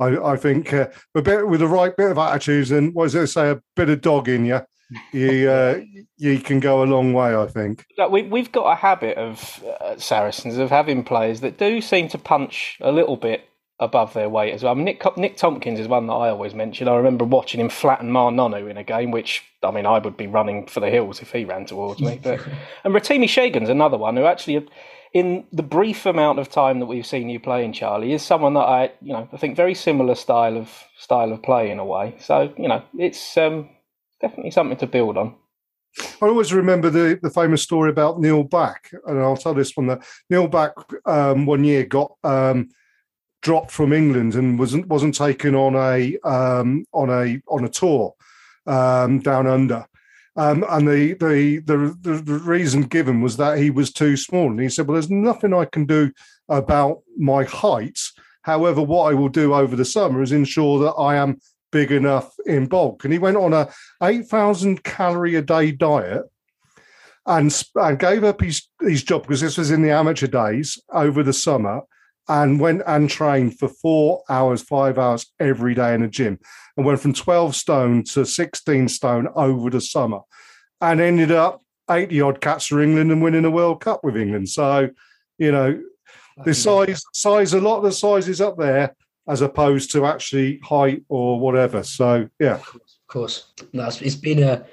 S3: I, I think uh, a bit with the right bit of attitudes and what does it say, a bit of dog in you, you uh, you can go a long way. I think.
S1: Like we, we've got a habit of uh, Saracens of having players that do seem to punch a little bit above their weight as well. I mean, Nick, Nick Tompkins is one that I always mention. I remember watching him flatten Ma'a Nonu in a game, which, I mean, I would be running for the hills if he ran towards me. But And Rotimi Segun's another one who actually, in the brief amount of time that we've seen you playing, Charlie, is someone that I, you know, I think very similar style of style of play in a way. So, you know, it's um, definitely something to build on.
S3: I always remember the, the famous story about Neil Back, and I'll tell this one that Neil Back um, one year got um, dropped from England and wasn't wasn't taken on a um, on a on a tour um, down under. Um, and the, the the the reason given was that he was too small, and he said, "Well, there's nothing I can do about my height. However, what I will do over the summer is ensure that I am big enough in bulk." And he went on a eight thousand calorie a day diet and, and gave up his, his job because this was in the amateur days over the summer and went and trained for four hours, five hours every day in a gym and went from 12 stone to 16 stone over the summer and ended up 80 odd cats for England and winning a World Cup with England. So, you know, the size, size, a lot of the size is up there as opposed to actually height or whatever. So, yeah.
S6: of course. No, it's, it's been a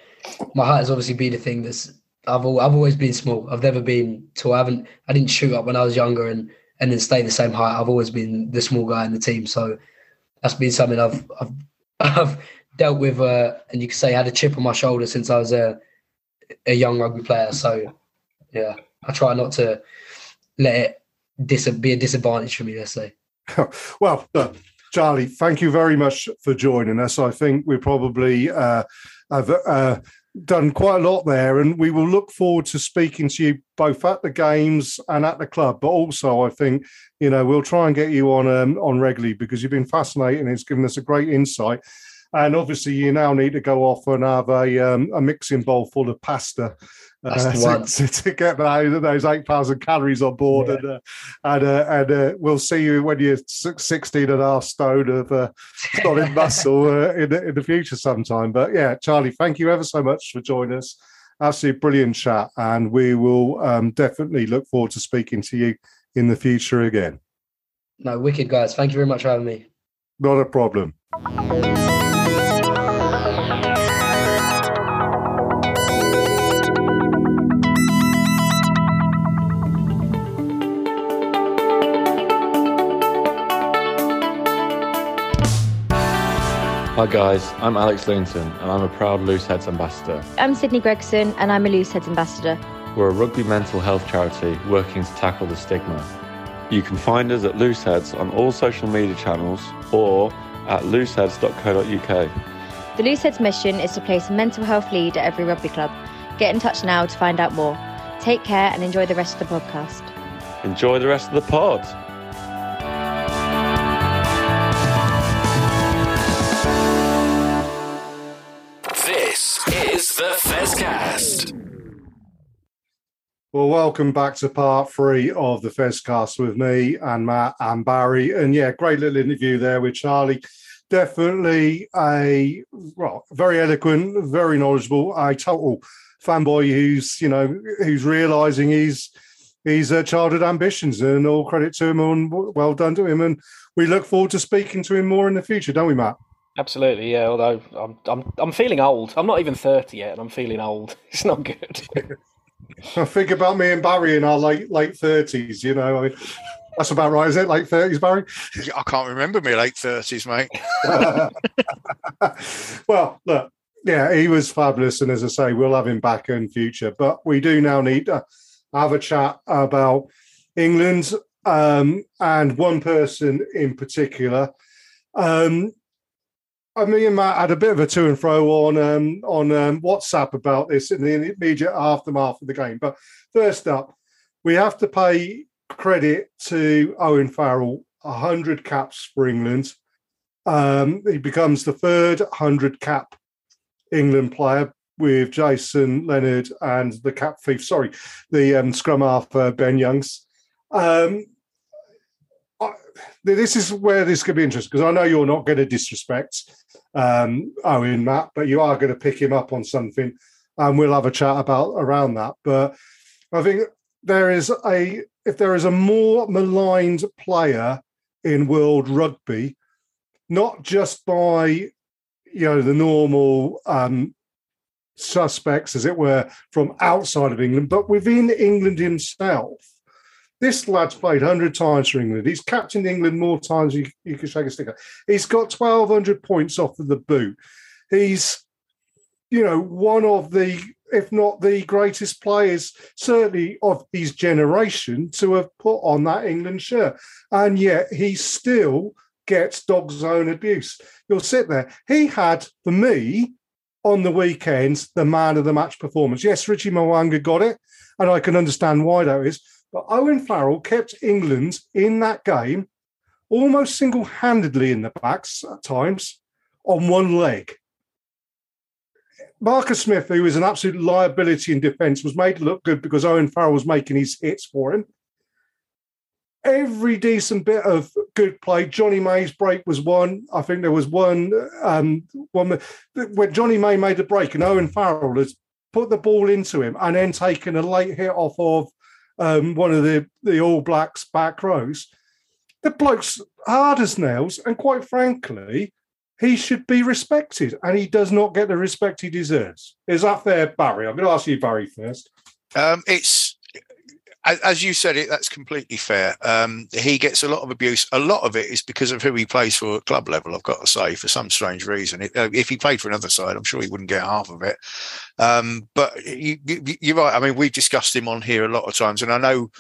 S6: my height has obviously been a thing that's I've al- I've always been small. I've never been tall. I haven't I didn't shoot up when I was younger and and then stay the same height. I've always been the small guy in the team. So that's been something I've I've I've dealt with uh, and you could say I had a chip on my shoulder since I was a a young rugby player. So yeah, I try not to let it dis- be a disadvantage for me, let's say.
S3: well, look, Charlie, thank you very much for joining us. I think we probably uh, have uh, done quite a lot there, and we will look forward to speaking to you both at the games and at the club. But also, I think you know we'll try and get you on um, on regularly because you've been fascinating. It's given us a great insight. And obviously, you now need to go off and have a um, a mixing bowl full of pasta uh, to, to, get those, those eight thousand calories on board,
S6: Yeah.
S3: and uh, and uh, and uh, we'll see you when you're 16 and a half stone of uh, solid muscle uh, in the, in the future sometime. But yeah, Charlie, thank you ever so much for joining us. absolutely brilliant chat, and we will um, definitely look forward to speaking to you in the future again.
S6: No, wicked guys. Thank you very much for having me.
S3: Not a problem.
S7: Hi guys, I'm Alex Linton and I'm a proud Looseheads ambassador.
S8: I'm Sydney Gregson and I'm a Looseheads ambassador.
S7: We're a rugby mental health charity working to tackle the stigma. You can find us at Looseheads on all social media channels or at looseheads.co.uk.
S8: The Looseheads mission is to place a mental health lead at every rugby club. Get in touch now to find out more. Take care and enjoy the rest of the podcast.
S7: Enjoy the rest of the pod.
S2: The Fezcast.
S3: Well, welcome back to part three of the Fezcast with me and Matt and Barry. And yeah, great little interview there with Charlie. Definitely a well, very eloquent, very knowledgeable, a total fanboy who's you know who's realizing he's he's uh, childhood ambitions and all credit to him and well done to him. And we look forward to speaking to him more in the future, don't we, Matt?
S1: Absolutely, yeah. Although I'm, I'm, I'm feeling old. I'm not even thirty yet, and I'm feeling old. It's not good.
S3: I think about me and Barry in our late late thirties. You know, I mean, that's about right, is it? Late thirties, Barry.
S4: I can't remember my late thirties, mate.
S3: well, look, yeah, he was fabulous, and as I say, we'll have him back in future. But we do now need to have a chat about England um, and one person in particular. Um, I me and Matt had a bit of a to and fro on um, on um, WhatsApp about this in the immediate aftermath of the game. But first up, we have to pay credit to Owen Farrell, hundred caps for England. Um, he becomes the third hundred cap England player with Jason Leonard and the cap thief. Sorry, the um, scrum half uh, Ben Youngs. Um, I, this is where this could be interesting because I know you're not going to disrespect um, Owen Matt, but you are going to pick him up on something, and we'll have a chat about around that. But I think there is a if there is a more maligned player in world rugby, not just by you know the normal um, suspects, as it were, from outside of England, but within England himself. This lad's played 100 times for England. He's captained England more times you, you can shake a stick. He's got 1,200 points off of the boot. He's, you know, one of the, if not the greatest players, certainly of his generation, to have put on that England shirt. And yet he still gets dog zone abuse. You'll sit there. He had, for me, on the weekends, the man of the match performance. Yes, Richie Mo'unga got it, and I can understand why that is. But Owen Farrell kept England in that game almost single handedly in the backs at times on one leg. Marcus Smith, who was an absolute liability in defence, was made to look good because Owen Farrell was making his hits for him. Every decent bit of good play. Jonny May's break was one. I think there was one, um, one when Johnny May made a break and Owen Farrell has put the ball into him and then taken a late hit off of um, one of the, the All Blacks back rows. The bloke's hard as nails, and quite frankly, he should be respected, and he does not get the respect he deserves. Is that fair, Barry? I'm going to ask you, Barry, first.
S4: Um, it's as you said it. That's completely fair. Um, he gets a lot of abuse. A lot of it is because of who he plays for at club level. I've got to say, for some strange reason, uh, if he played for another side, I'm sure he wouldn't get half of it. Um, but you, you're right. I mean, we've discussed him on here a lot of times, and I know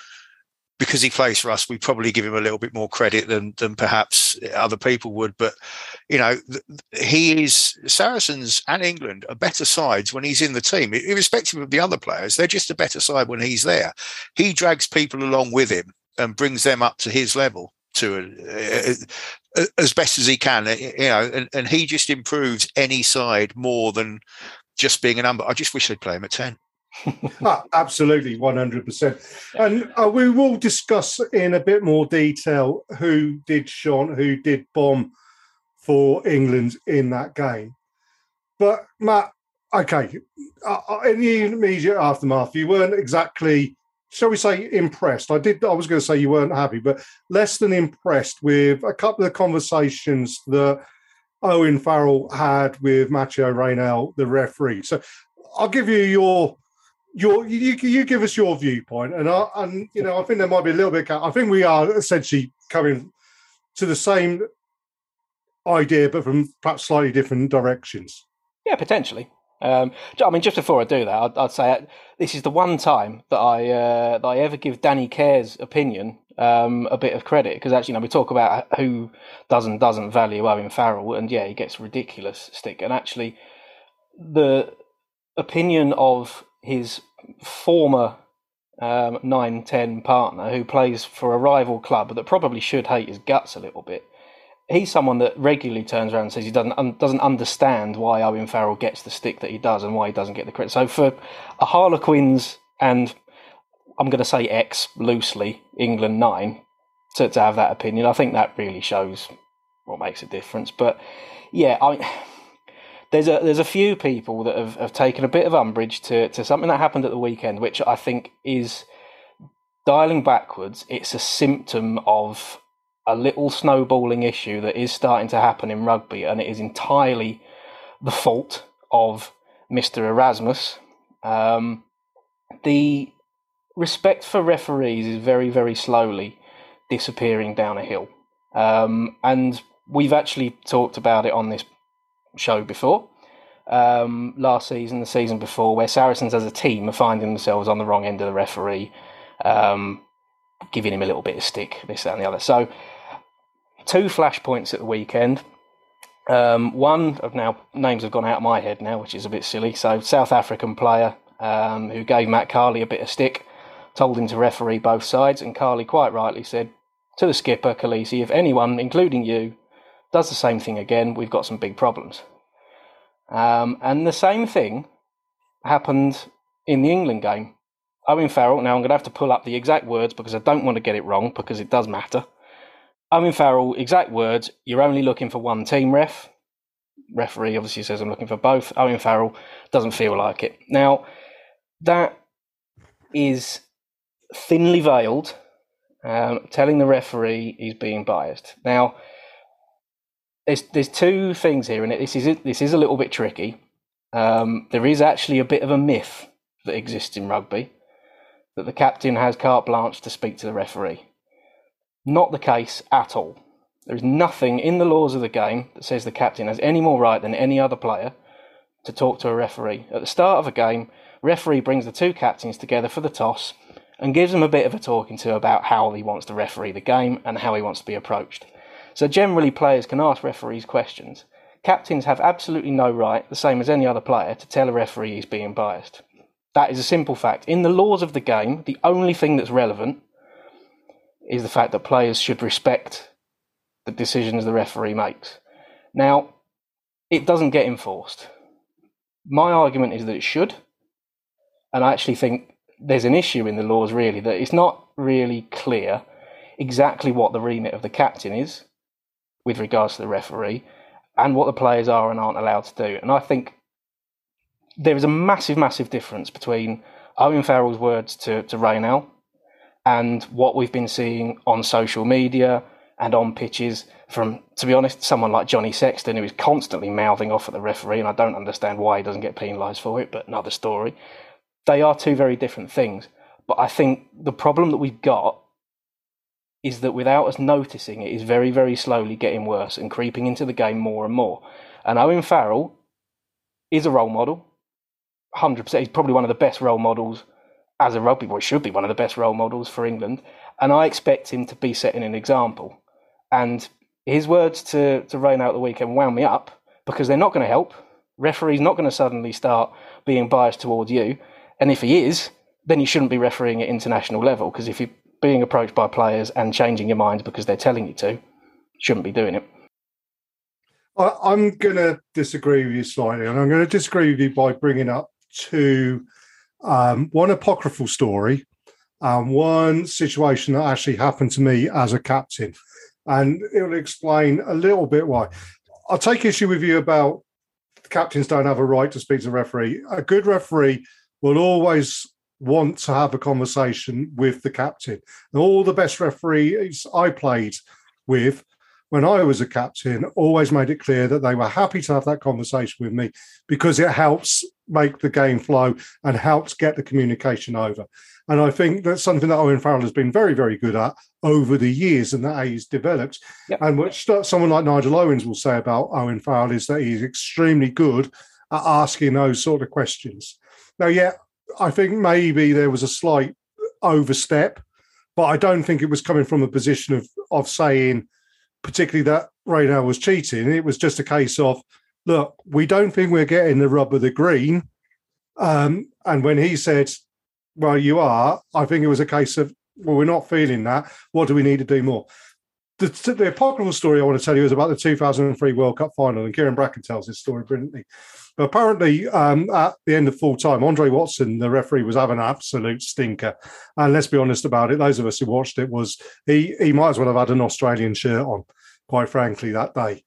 S4: because he plays for us, we probably give him a little bit more credit than than perhaps other people would. But you know, he is Saracens and England are better sides when he's in the team, irrespective of the other players. They're just a better side when he's there. He drags people along with him and brings them up to his level to uh, uh, as best as he can. You know, and, and he just improves any side more than just being a number. I just wish they'd play him at ten
S3: ah, absolutely, 100%. And uh, we will discuss in a bit more detail who did Sean, who did bomb for England in that game. But Matt, okay, uh, uh, in the immediate aftermath, you weren't exactly, shall we say, impressed. I did. I was going to say you weren't happy, but less than impressed with a couple of conversations that Owen Farrell had with Matteo Raynal, the referee. So I'll give you your your you, you give us your viewpoint, and I and you know I think there might be a little bit. I think we are essentially coming to the same idea, but from perhaps slightly different directions.
S1: Yeah, potentially. Um, I mean, just before I do that, I'd, I'd say uh, this is the one time that I uh, that I ever give Danny Care's opinion um, a bit of credit because actually, you know, we talk about who does and doesn't value Owen Farrell, and yeah, he gets ridiculous stick. And actually, the opinion of his former um, 9-10 partner who plays for a rival club that probably should hate his guts a little bit he's someone that regularly turns around and says he doesn't un- doesn't understand why Owen Farrell gets the stick that he does and why he doesn't get the credit. So for a Harlequins and I'm going to say X loosely England nine to, to have that opinion, I think that really shows what makes a difference. But yeah, I. There's a there's a few people that have, have taken a bit of umbrage to, to something that happened at the weekend, which I think is dialing backwards. It's a symptom of a little snowballing issue that is starting to happen in rugby, and it is entirely the fault of Mr. Erasmus. Um, the respect for referees is very, very slowly disappearing down a hill. Um, and we've actually talked about it on this show before. Um, last season, the season before, where Saracens as a team are finding themselves on the wrong end of the referee, um, giving him a little bit of stick, this, that, and the other. So two flashpoints at the weekend. Um, one of now names have gone out of my head now, which is a bit silly. So South African player um, who gave Matt Carley a bit of stick, told him to referee both sides, and Carley quite rightly said to the skipper Kolisi, if anyone, including you, does the same thing again, we've got some big problems. Um, and the same thing happened in the England game. Owen Farrell. Now I'm going to have to pull up the exact words because I don't want to get it wrong because it does matter. Owen Farrell, exact words, you're only looking for one team ref. Referee obviously says I'm looking for both. Owen Farrell doesn't feel like it. Now, that is thinly veiled, um, telling the referee he's being biased. Now, there's there's two things here, and it this is this is a little bit tricky. Um, there is actually a bit of a myth that exists in rugby that the captain has carte blanche to speak to the referee. Not the case at all. There is nothing in the laws of the game that says the captain has any more right than any other player to talk to a referee. At the start of a game, referee brings the two captains together for the toss and gives them a bit of a talking to about how he wants to referee the game and how he wants to be approached. So generally players can ask referees questions. Captains have absolutely no right, the same as any other player, to tell a referee he's being biased. That is a simple fact. In the laws of the game, the only thing that's relevant is the fact that players should respect the decisions the referee makes. Now, it doesn't get enforced. My argument is that it should, and I actually think there's an issue in the laws really that it's not really clear exactly what the remit of the captain is with regards to the referee and what the players are and aren't allowed to do. And I think there is a massive, massive difference between Owen Farrell's words to, to Raynal and what we've been seeing on social media and on pitches from, to be honest, someone like Johnny Sexton, who is constantly mouthing off at the referee, and I don't understand why he doesn't get penalised for it, but another story. They are two very different things. But I think the problem that we've got is that without us noticing it is very, very slowly getting worse and creeping into the game more and more. And Owen Farrell is a role model. 100%. He's probably one of the best role models as a rugby boy, should be one of the best role models for England. And I expect him to be setting an example. And his words to, to rain out the weekend wound me up because they're not going to help. Referee's not going to suddenly start being biased towards you. And if he is, then you shouldn't be refereeing at international level because if you're being approached by players and changing your mind because they're telling you to, shouldn't be doing it.
S3: I'm going to disagree with you slightly, and I'm going to disagree with you by bringing up two um, one apocryphal story and one situation that actually happened to me as a captain. And it will explain a little bit why. I'll take issue with you about captains don't have a right to speak to the referee. A good referee will always want to have a conversation with the captain. And all the best referees I played with when I was a captain always made it clear that they were happy to have that conversation with me because it helps make the game flow and helps get the communication over. And I think that's something that Owen Farrell has been very, very good at over the years and that he's developed.
S1: Yep.
S3: And which someone like Nigel Owens will say about Owen Farrell is that he's extremely good at asking those sort of questions. Now, yeah, I think maybe there was a slight overstep, but I don't think it was coming from a position of of saying, particularly that Raynal was cheating. It was just a case of, look, we don't think we're getting the rub of the green. Um, and when he said, well, you are, I think it was a case of, well, we're not feeling that. What do we need to do more? The, the apocryphal story I want to tell you is about the 2003 World Cup final, and Kyran Bracken tells this story brilliantly. But apparently, um, at the end of full time, Andre Watson, the referee, was having an absolute stinker. And let's be honest about it, those of us who watched it was he he might as well have had an Australian shirt on, quite frankly, that day.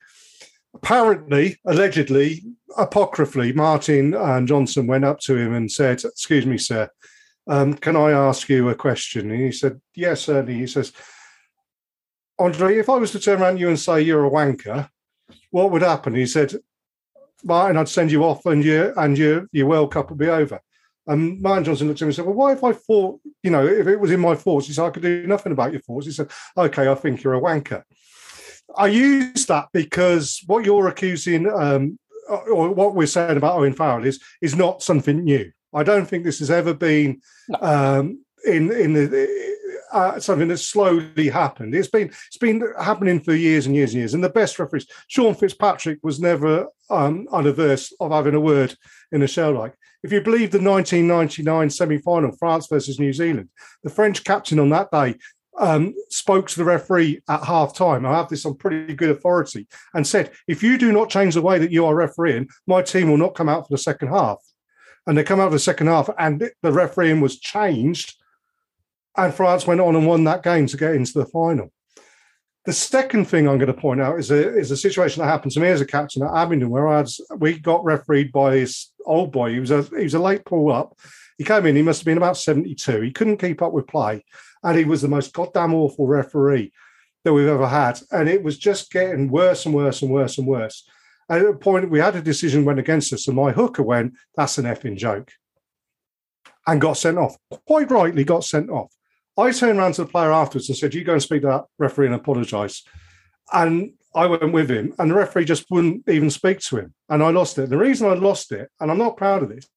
S3: Apparently, allegedly, apocryphally, Martin and Johnson went up to him and said, "Excuse me, sir, um, can I ask you a question?" And he said, "Yes, certainly." He says, "Andre, if I was to turn around to you and say you're a wanker, what would happen?" He said, Martin, I'd send you off and your and your your World Cup would be over. And Martin Johnson looked at me and said, Well, why if I thought, you know, if it was in my thoughts, he said, I could do nothing about your thoughts. He said, Okay, I think you're a wanker. I use that because what you're accusing um, or what we're saying about Owen Farrell is is not something new. I don't think this has ever been um, in in the uh, something that's slowly happened. It's been it's been happening for years and years and years. And the best referees, Sean Fitzpatrick, was never um, of having a word in a show like. If you believe the 1999 semi-final, France versus New Zealand, the French captain on that day um, spoke to the referee at half time. I have this on pretty good authority and said, if you do not change the way that you are refereeing, my team will not come out for the second half. And they come out for the second half, and the refereeing was changed and France went on and won that game to get into the final. The second thing I'm going to point out is a, is a situation that happened to me as a captain at Abingdon, where I had, we got refereed by this old boy. He was a he was a late pull up. He came in. He must have been about 72. He couldn't keep up with play, and he was the most goddamn awful referee that we've ever had. And it was just getting worse and worse and worse and worse. And at a point, we had a decision went against us, and my hooker went, "That's an effing joke," and got sent off. Quite rightly, got sent off. I turned around to the player afterwards and said, You go and speak to that referee and apologise. And I went with him, and the referee just wouldn't even speak to him. And I lost it. The reason I lost it, and I'm not proud of this,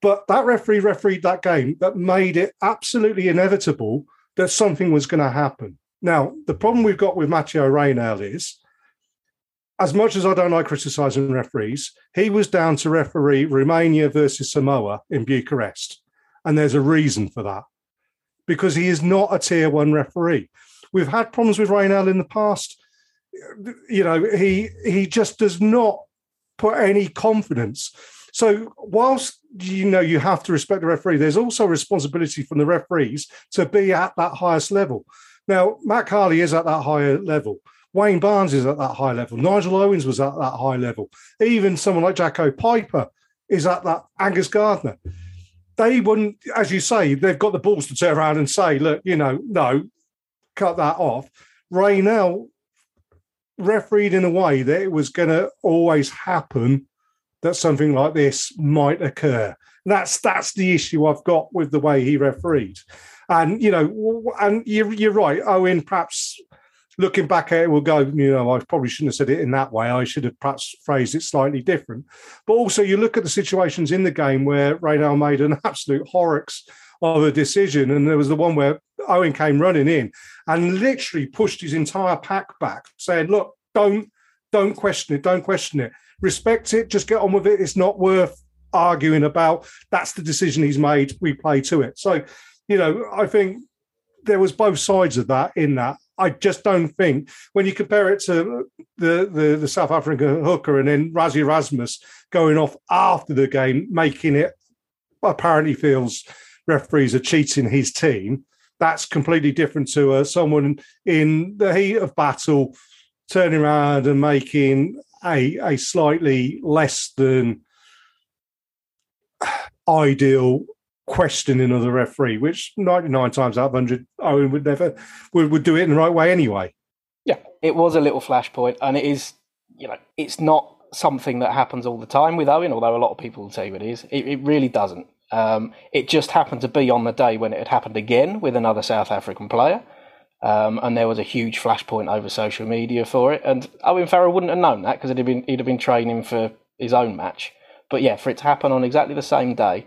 S3: but that referee refereed that game that made it absolutely inevitable that something was going to happen. Now, the problem we've got with Matteo Raynal is, as much as I don't like criticising referees, he was down to referee Romania versus Samoa in Bucharest. And there's a reason for that because he is not a tier one referee. We've had problems with Raynal in the past. You know, he he just does not put any confidence. So whilst you know you have to respect the referee, there's also responsibility from the referees to be at that highest level. Now, Matt Carley is at that higher level. Wayne Barnes is at that high level. Nigel Owens was at that high level. Even someone like Jaco Peyper is at that. Angus Gardner they wouldn't, as you say, they've got the balls to turn around and say, look, you know, no, cut that off. Raynal refereed in a way that it was going to always happen that something like this might occur. That's that's the issue I've got with the way he refereed. And you know, and you're, you're right. Owen perhaps looking back at it, we'll go, you know, I probably shouldn't have said it in that way. I should have perhaps phrased it slightly different. But also, you look at the situations in the game where Raynal made an absolute horrocks of a decision. And there was the one where Owen came running in and literally pushed his entire pack back, saying, look, don't, don't question it, don't question it. Respect it, just get on with it. It's not worth arguing about. That's the decision he's made. We play to it. So, you know, I think there was both sides of that in that. I just don't think when you compare it to the, the, the South African hooker and then Rassie Erasmus going off after the game, making it apparently feels referees are cheating his team. That's completely different to uh, someone in the heat of battle turning around and making a a slightly less than ideal questioning of the referee, which 99 times out of 100, Owen would never would, would do it in the right way anyway.
S1: Yeah, it was a little flashpoint, and it is, you know, it's not something that happens all the time with Owen, although a lot of people will tell you it is. It, it really doesn't. Um, it just happened to be on the day when it had happened again with another South African player. Um, and there was a huge flashpoint over social media for it. And Owen Farrell wouldn't have known that because he'd have been he'd have been training for his own match. But yeah, for it to happen on exactly the same day,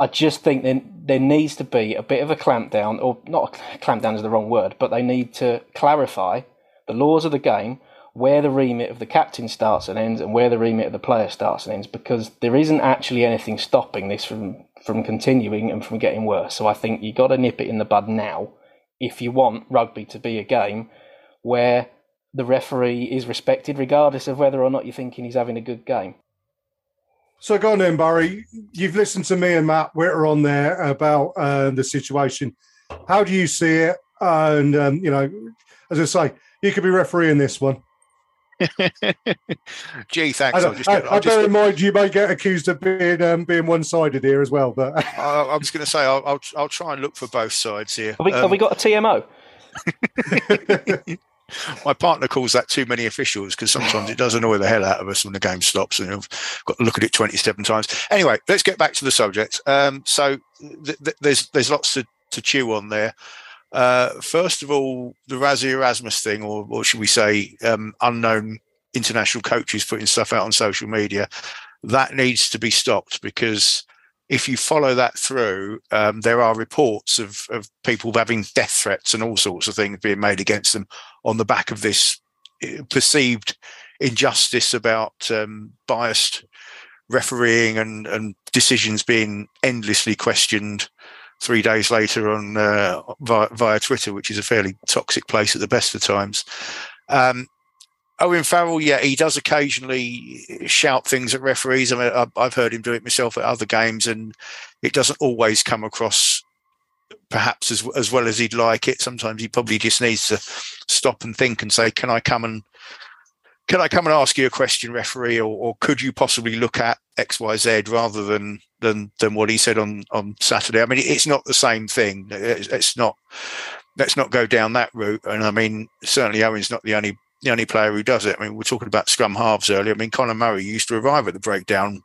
S1: I just think there there needs to be a bit of a clampdown, or not a clampdown is the wrong word, but they need to clarify the laws of the game, where the remit of the captain starts and ends, and where the remit of the player starts and ends, because there isn't actually anything stopping this from from continuing and from getting worse. So I think you've got to nip it in the bud now if you want rugby to be a game where the referee is respected regardless of whether or not you're thinking he's having a good game.
S3: So go on then, Barry. You've listened to me and Matt Witter on there about uh, the situation. How do you see it? And um, you know, as I say, you could be refereeing this one.
S4: Gee, thanks.
S3: I,
S4: I'll just get,
S3: I, I
S4: I'll just,
S3: bear in mind you may get accused of being um, being one sided here as well. But
S4: I, I was going to say I'll, I'll I'll try and look for both sides here.
S1: Have we, have
S4: Um,
S1: we got a TMO?
S4: my partner calls that too many officials because sometimes it does annoy the hell out of us when the game stops and you've got to look at it 27 times. Anyway, let's get back to the subject. Um, so th- th- there's there's lots to, to chew on there. Uh, first of all, the Rassie Erasmus thing, or, or should we say, um, unknown international coaches putting stuff out on social media, that needs to be stopped because if you follow that through, um, there are reports of, of people having death threats and all sorts of things being made against them on the back of this uh, perceived injustice about um, biased refereeing and, and decisions being endlessly questioned three days later on uh, via, via Twitter, which is a fairly toxic place at the best of times. Um, Owen Farrell, yeah, he does occasionally shout things at referees. I mean, I've- heard him do it myself at other games, and it doesn't always come across perhaps as as well as he'd like it. Sometimes he probably just needs to stop and think and say, "Can I come and can I come and ask you a question, referee, or, or could you possibly look at X, Y, Z rather than than than what he said on on Saturday?" I mean, it's not the same thing. It's, it's not. Let's not go down that route. And I mean, certainly Owen's not the only the only player who does it. I mean, we're talking about scrum halves earlier. I mean, Conor Murray used to arrive at the breakdown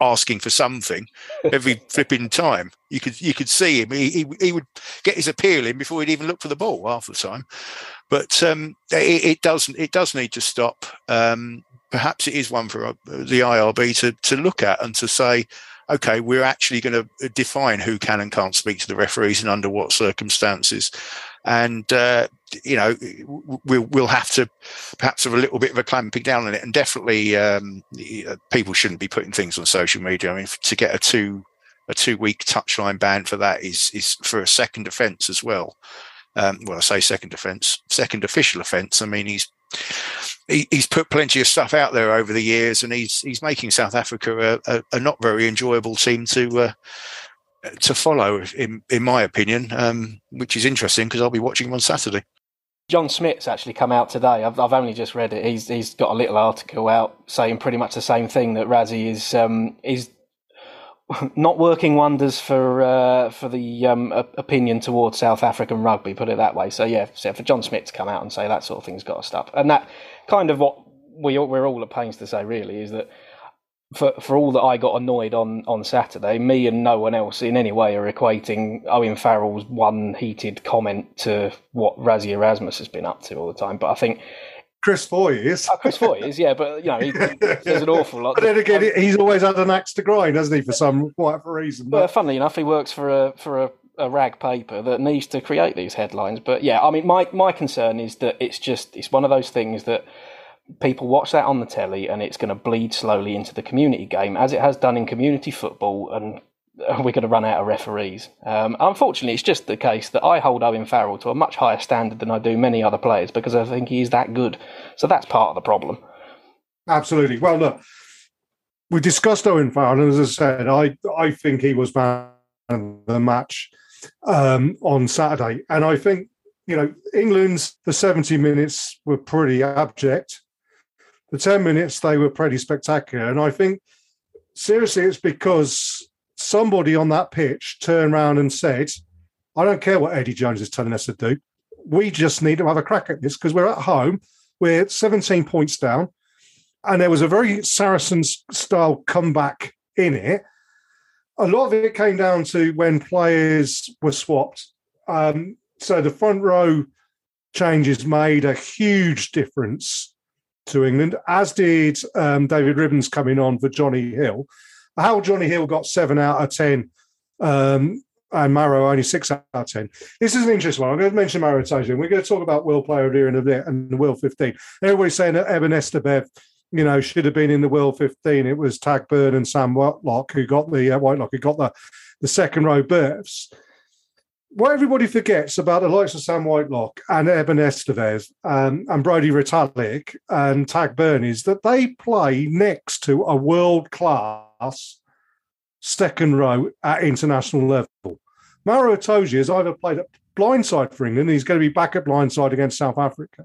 S4: asking for something every flipping time. You could you could see him. He, he he would get his appeal in before he'd even look for the ball half the time. But um, it, it does it does need to stop. Um, perhaps it is one for uh, the IRB to to look at and to say, okay, we're actually going to define who can and can't speak to the referees and under what circumstances. And uh, you know, we'll we'll have to perhaps have a little bit of a clamping down on it, and definitely um, people shouldn't be putting things on social media. I mean, to get a two a two week touchline ban for that is is for a second offence as well. Um, well, I say second offence, second official offence. I mean, he's he, he's put plenty of stuff out there over the years, and he's he's making South Africa a, a, a not very enjoyable team to uh, to follow, in in my opinion, um, which is interesting because I'll be watching him on Saturday.
S1: John Smit's actually come out today. I've, I've only just read it. He's he's got a little article out saying pretty much the same thing that Rassie is um, is not working wonders for uh, for the um, opinion towards South African rugby. Put it that way. So yeah, so for John Smith to come out and say that sort of thing's got to stop, and that kind of what we we're all at pains to say really is that for for all that I got annoyed on on Saturday, me and no one else in any way are equating Owen Farrell's one heated comment to what Rassie Erasmus has been up to all the time. But I think
S3: Chris Foy is.
S1: Oh, Chris Foy is, yeah, but you know, he, there's an awful lot.
S3: But then again, he's always had an axe to grind, hasn't he, for some whatever reason?
S1: But, well, funnily enough, he works for a for a, a rag paper that needs to create these headlines. But yeah, I mean, my my concern is that it's just it's one of those things that people watch that on the telly and it's going to bleed slowly into the community game as it has done in community football and we're going to run out of referees. Um, unfortunately, it's just the case that I hold Owen Farrell to a much higher standard than I do many other players because I think he's that good. So that's part of the problem.
S3: Absolutely. Well, look, we discussed Owen Farrell, and as I said, I I think he was man of the match um, on Saturday, and I think you know, England's the 70 minutes were pretty abject. The 10 minutes, they were pretty spectacular. And I think, seriously, it's because somebody on that pitch turned around and said, I don't care what Eddie Jones is telling us to do. We just need to have a crack at this because we're at home. We're 17 points down. And there was a very Saracen style comeback in it. A lot of it came down to when players were swapped. Um, so the front row changes made a huge difference to England, as did um, David Ribbans coming on for Jonny Hill. How Jonny Hill got seven out of 10 um, and Maro only six out of 10. This is an interesting one. I'm going to mention Maro Itoje. We're going to talk about World Player of the Year in a bit and the World 15. Everybody's saying that Eben Etzebeth, you know, should have been in the World 15. It was Tadhg Beirne and Sam Whitelock who got the uh, Whitelock who got the, the second row berths what everybody forgets about the likes of Sam Whitelock and Eben Etzebeth um, and Brodie Retallick and Tadhg Beirne is that they play next to a world class second row at international level. Maro Itoje has either played at blindside for England, he's going to be back at blindside against South Africa,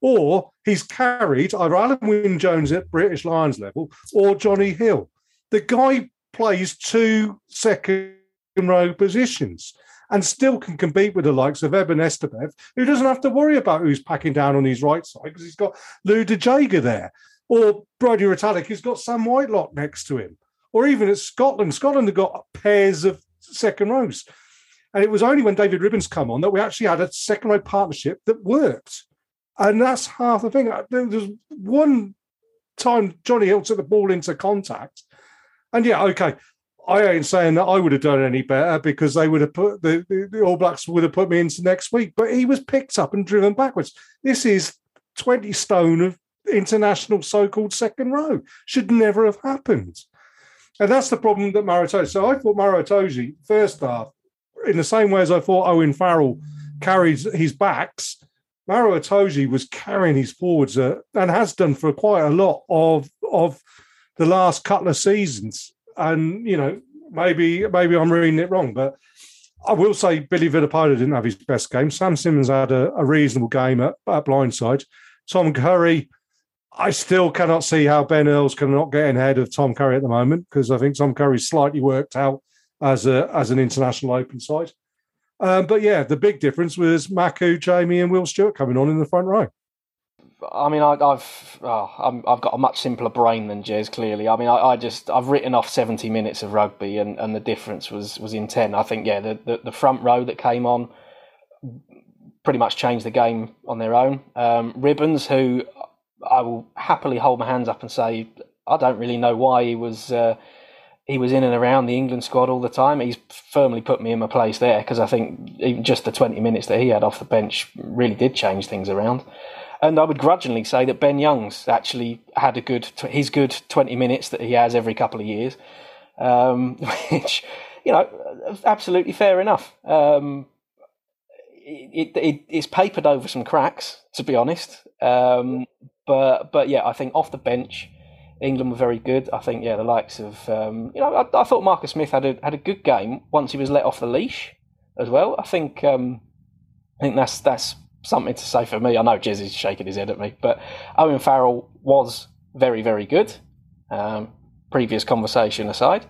S3: or he's carried either Alun Wyn Jones at British Lions level or Jonny Hill. The guy plays two second row positions and still can compete with the likes of Eben Etzebeth, who doesn't have to worry about who's packing down on his right side because he's got Lood de Jager there, or Brodie Retallick, who's got Sam Whitelock next to him, or even at Scotland. Scotland have got pairs of second rows. And it was only when David Ribbans come on that we actually had a second row partnership that worked. And that's half the thing. There was one time Jonny Hill took the ball into contact. And yeah, okay, I ain't saying that I would have done any better because they would have put the, the, the, All Blacks would have put me into next week. But he was picked up and driven backwards. This is 20 stone of international so-called second row. Should never have happened. And that's the problem that Maro So I thought Maro first half, in the same way as I thought Owen Farrell carried his backs, Maro was carrying his forwards uh, and has done for quite a lot of of the last couple of seasons and you know maybe maybe I'm reading it wrong, but I will say Billy Vunipola didn't have his best game. Sam Simmonds had a, a reasonable game at, at blindside. Tom Curry, I still cannot see how Ben Earls cannot get ahead of Tom Curry at the moment because I think Tom Curry's slightly worked out as a as an international open side. Um, but yeah, the big difference was Mako, Jamie, and Will Stuart coming on in the front row.
S1: I mean, I, have oh, i have got a much simpler brain than Jez. Clearly, I mean, I, I, just I've written off seventy minutes of rugby, and, and the difference was was in ten. I think, yeah, the, the, the front row that came on pretty much changed the game on their own. Um, Ribbans, who I will happily hold my hands up and say I don't really know why he was uh, he was in and around the England squad all the time. He's firmly put me in my place there because I think even just the twenty minutes that he had off the bench really did change things around. And I would grudgingly say that Ben Youngs actually had a good, his good 20 minutes that he has every couple of years, um, which, you know, absolutely fair enough. Um, it, it, it's papered over some cracks, to be honest. Um, but but yeah, I think off the bench, England were very good. I think yeah, the likes of um, you know, I, I, thought Marcus Smith had a had a good game once he was let off the leash as well. I think um, I think that's that's something to say for me. I know Jez is shaking his head at me, but Owen Farrell was very, very good. Um, previous conversation aside,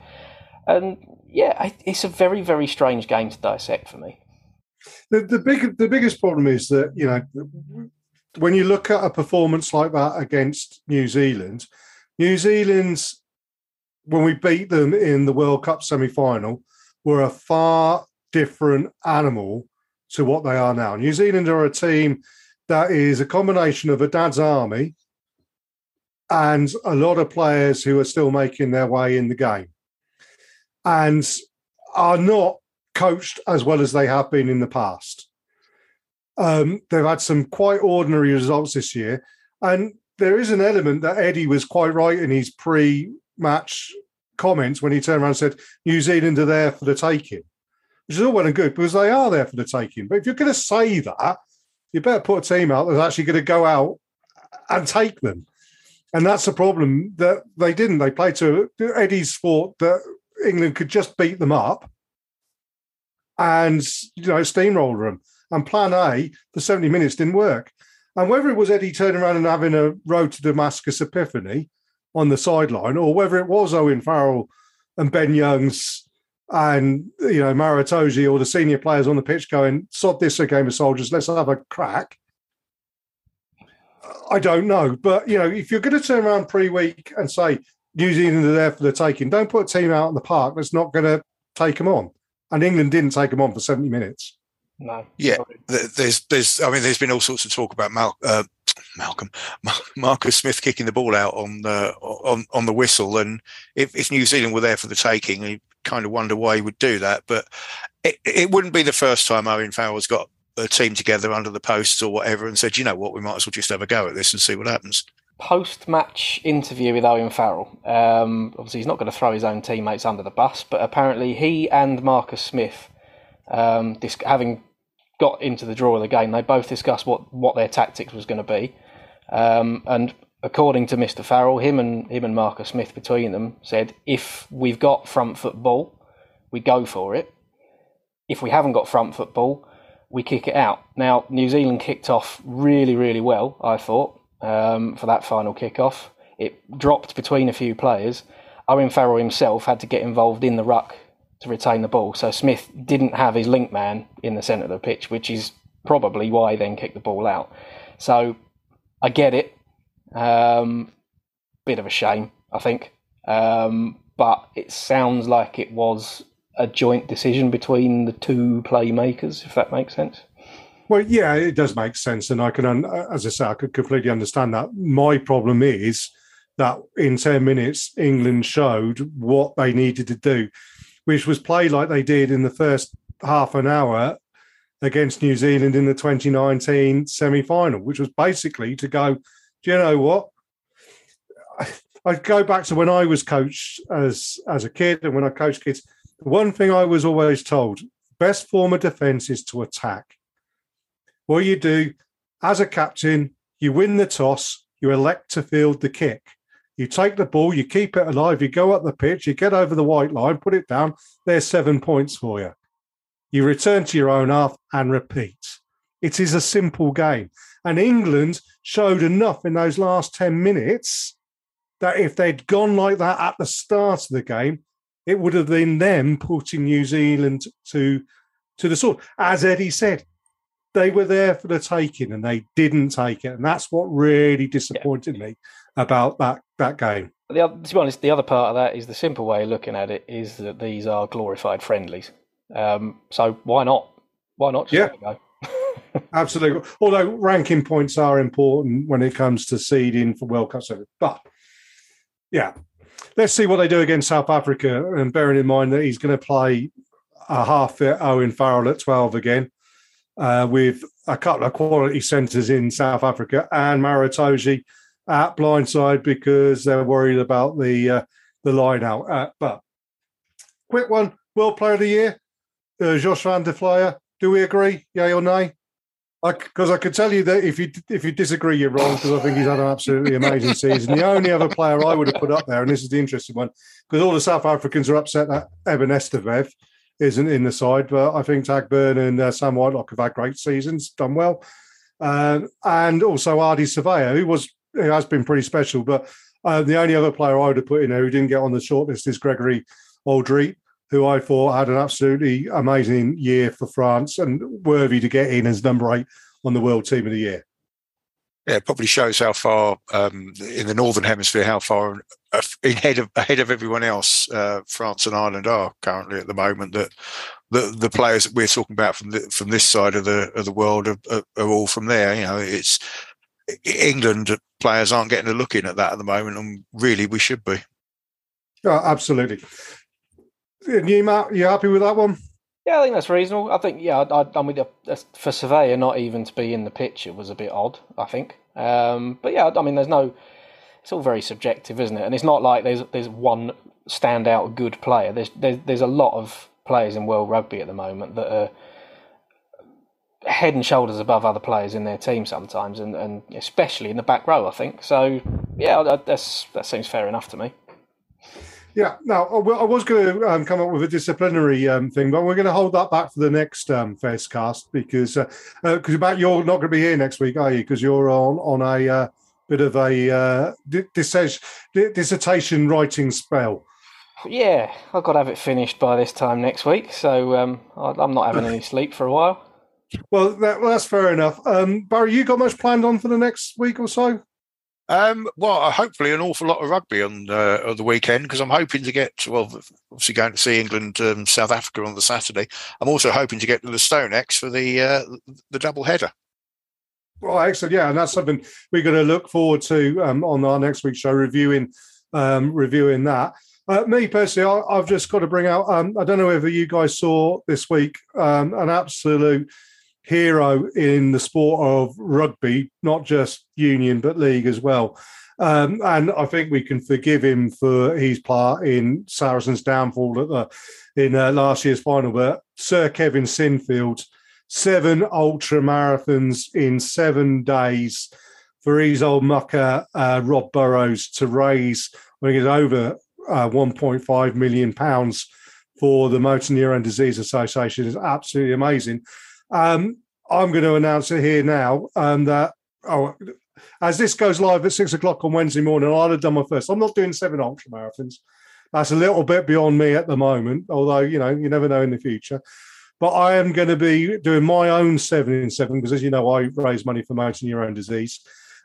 S1: and yeah, it's a very, very strange game to dissect for me.
S3: The, the big, the biggest problem is that you know when you look at a performance like that against New Zealand, New Zealand's when we beat them in the World Cup semi final were a far different animal to what they are now. New Zealand are a team that is a combination of a dad's army and a lot of players who are still making their way in the game and are not coached as well as they have been in the past. Um, they've had some quite ordinary results this year. And there is an element that Eddie was quite right in his pre match comments when he turned around and said, New Zealand are there for the taking which is all well and good because they are there for the taking. But if you're going to say that, you better put a team out that's actually going to go out and take them. And that's the problem that they didn't. They played to Eddie's thought that England could just beat them up and you know steamroller them. And plan A for 70 minutes didn't work. And whether it was Eddie turning around and having a road to Damascus epiphany on the sideline, or whether it was Owen Farrell and Ben Youngs and you know Maro Itoje or the senior players on the pitch going, sod this a game of soldiers, let's have a crack. I don't know. But you know, if you're going to turn around pre-week and say New Zealand are there for the taking, don't put a team out in the park that's not going to take them on. And England didn't take them on for 70 minutes.
S1: No.
S4: Yeah, there's, there's, I mean, there's been all sorts of talk about Mal, uh, Malcolm, Marcus Smith kicking the ball out on the on on the whistle, and if, if New Zealand were there for the taking, you kind of wonder why he would do that. But it, it wouldn't be the first time Owen Farrell's got a team together under the posts or whatever and said, you know what, we might as well just have a go at this and see what happens.
S1: Post match interview with Owen Farrell. Um, obviously, he's not going to throw his own teammates under the bus, but apparently he and Marcus Smith, um, dis- having got into the draw of the game, they both discussed what, what their tactics was going to be. Um, and according to Mr. Farrell, him and him and Marcus Smith between them said, if we've got front football, we go for it. If we haven't got front football, we kick it out. Now, New Zealand kicked off really, really well, I thought, um, for that final kick-off. It dropped between a few players. Owen Farrell himself had to get involved in the ruck to retain the ball. So Smith didn't have his link man in the centre of the pitch, which is probably why he then kicked the ball out. So I get it. Um, bit of a shame, I think. Um, but it sounds like it was a joint decision between the two playmakers, if that makes sense.
S3: Well, yeah, it does make sense, and I can, as I say, I could completely understand that. My problem is that in ten minutes, England showed what they needed to do, which was play like they did in the first half an hour against New Zealand in the 2019 semi-final, which was basically to go. Do you know what? I go back to when I was coached as as a kid, and when I coached kids one thing I was always told best form of defense is to attack. What you do as a captain, you win the toss, you elect to field the kick. You take the ball, you keep it alive, you go up the pitch, you get over the white line, put it down. There's seven points for you. You return to your own half and repeat. It is a simple game. And England showed enough in those last 10 minutes that if they'd gone like that at the start of the game, it would have been them putting New Zealand to to the sword. As Eddie said, they were there for the taking and they didn't take it, and that's what really disappointed yeah. me about that that game.
S1: The other, to be honest, the other part of that is the simple way of looking at it is that these are glorified friendlies. Um, so why not? Why not?
S3: yeah. Absolutely. Although ranking points are important when it comes to seeding for World Cup, but yeah, let's see what they do against South Africa. And bearing in mind that he's going to play a half fit Owen Farrell at 12 again, uh, with a couple of quality centres in South Africa and Maro Itoje at blindside because they're worried about the uh, the line out. Uh, but quick one, World Player of the Year, uh, Josh van der Flier. Do we agree? Yay or nay? Because I, I could tell you that if you if you disagree, you're wrong. Because I think he's had an absolutely amazing season. The only other player I would have put up there, and this is the interesting one, because all the South Africans are upset that Eben Etzebeth isn't in the side, but I think Tadhg Beirne and uh, Sam Whitelock have had great seasons, done well, um, and also Ardie Savea, who was who has been pretty special. But uh, the only other player I would have put in there who didn't get on the shortlist is Gregory Alldritt, who I thought had an absolutely amazing year for France and worthy to get in as number eight on the World Team of the Year.
S4: Yeah, it probably shows how far um, in the northern hemisphere, how far ahead of ahead of everyone else uh, France and Ireland are currently at the moment. That the the players that we're talking about from the, from this side of the of the world are, are, are all from there. You know, it's England players aren't getting a look in at that at the moment, and really we should be.
S3: Oh, absolutely. You, Matt, you happy with that one?
S1: Yeah, I think that's reasonable. I think, yeah, I, I mean, for Savea not even to be in the picture was a bit odd, I think. Um, but yeah, I mean, there's no, it's all very subjective, isn't it? And it's not like there's there's one standout good player. There's there's, there's a lot of players in world rugby at the moment that are head and shoulders above other players in their team sometimes, and, and especially in the back row, I think. So yeah, that, that's that seems fair enough to me.
S3: Yeah, now I was going to um, come up with a disciplinary um, thing, but we're going to hold that back for the next um, cast because because uh, uh, about you're not going to be here next week, are you? Because you're on on a uh, bit of a uh, dissertation writing spell.
S1: Yeah, I've got to have it finished by this time next week, so um, I'm not having any sleep for a while.
S3: Well, that, well that's fair enough. Um, Barry, you got much planned on for the next week or so?
S4: Um, well, uh, hopefully an awful lot of rugby on, uh, the weekend because I'm hoping to get well, obviously going to see England um, South Africa on the Saturday. I'm also hoping to get to the StoneX for the uh, the double header.
S3: Well, excellent, yeah, and that's something we're going to look forward to um, on our next week's show, reviewing um, reviewing that. Uh, me personally, I, have just got to bring out. Um, I don't know whether you guys saw this week um, an absolute hero in the sport of rugby, not just union but league as well. Um, and I think we can forgive him for his part in Saracens' downfall at the in uh, last year's final. But Sir Kevin Sinfield, seven ultra marathons in seven days for his old mucker uh, Rob Burrows to raise, I think it's over uh, 1.5 million pounds for the Motor Neurone Disease Association is absolutely amazing. Um, I'm going to announce it here now um, that oh, as this goes live at six o'clock on Wednesday morning, I'll have done my first. I'm not doing seven ultra marathons. That's a little bit beyond me at the moment, although you know you never know in the future. But I am going to be doing my own seven in seven because, as you know, I raise money for motor neurone disease.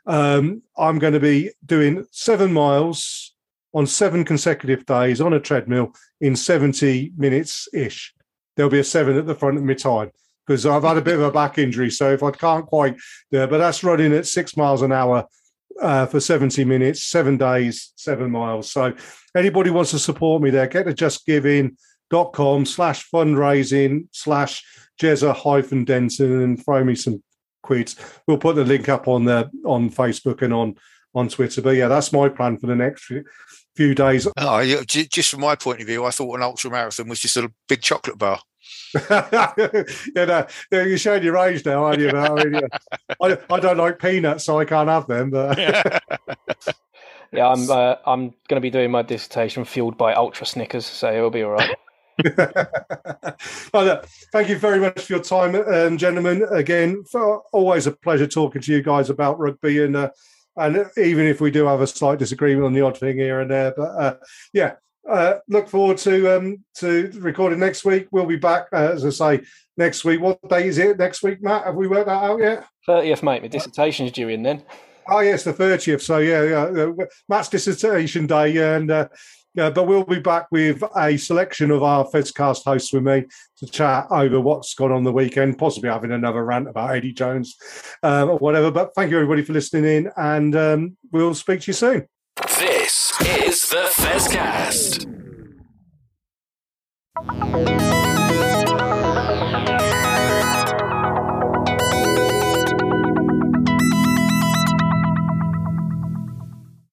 S3: Um, I'm going to be doing seven miles on seven consecutive days on a treadmill in 70 minutes ish. There'll be a seven at the front of my time because I've had a bit of a back injury. So if I can't quite do but that's running at six miles an hour uh, for 70 minutes, seven days, seven miles. So anybody wants to support me there, get to justgiving.com slash fundraising slash Jezza hyphen Denton and throw me some quids. We'll put the link up on the on Facebook and on on Twitter. But yeah, that's my plan for the next few, few days.
S4: Oh, just from my point of view, I thought an ultra marathon was just a big chocolate bar.
S3: you know, you're showing your age now, aren't you? I, mean, yeah. I, I, don't like peanuts, so I can't have them. But
S1: yeah, I'm uh, I'm going to be doing my dissertation fueled by ultra Snickers, so it'll be all right.
S3: well, uh, thank you very much for your time, um, gentlemen. Again, always a pleasure talking to you guys about rugby, and uh, and even if we do have a slight disagreement on the odd thing here and there, but uh, yeah, uh, look forward to um, to recording next week. We'll be back, uh, as I say, next week. What day is it next week, Matt? Have we worked that out yet?
S1: Thirtieth, mate. My dissertation's due in then.
S3: Oh yes, the thirtieth. So yeah, yeah, uh, Matt's dissertation day, and uh, yeah, but we'll be back with a selection of our Fezcast hosts with me to chat over what's gone on the weekend, possibly having another rant about Eddie Jones um, or whatever. But thank you everybody for listening in, and um, we'll speak to you soon.
S2: Is the Fezcast.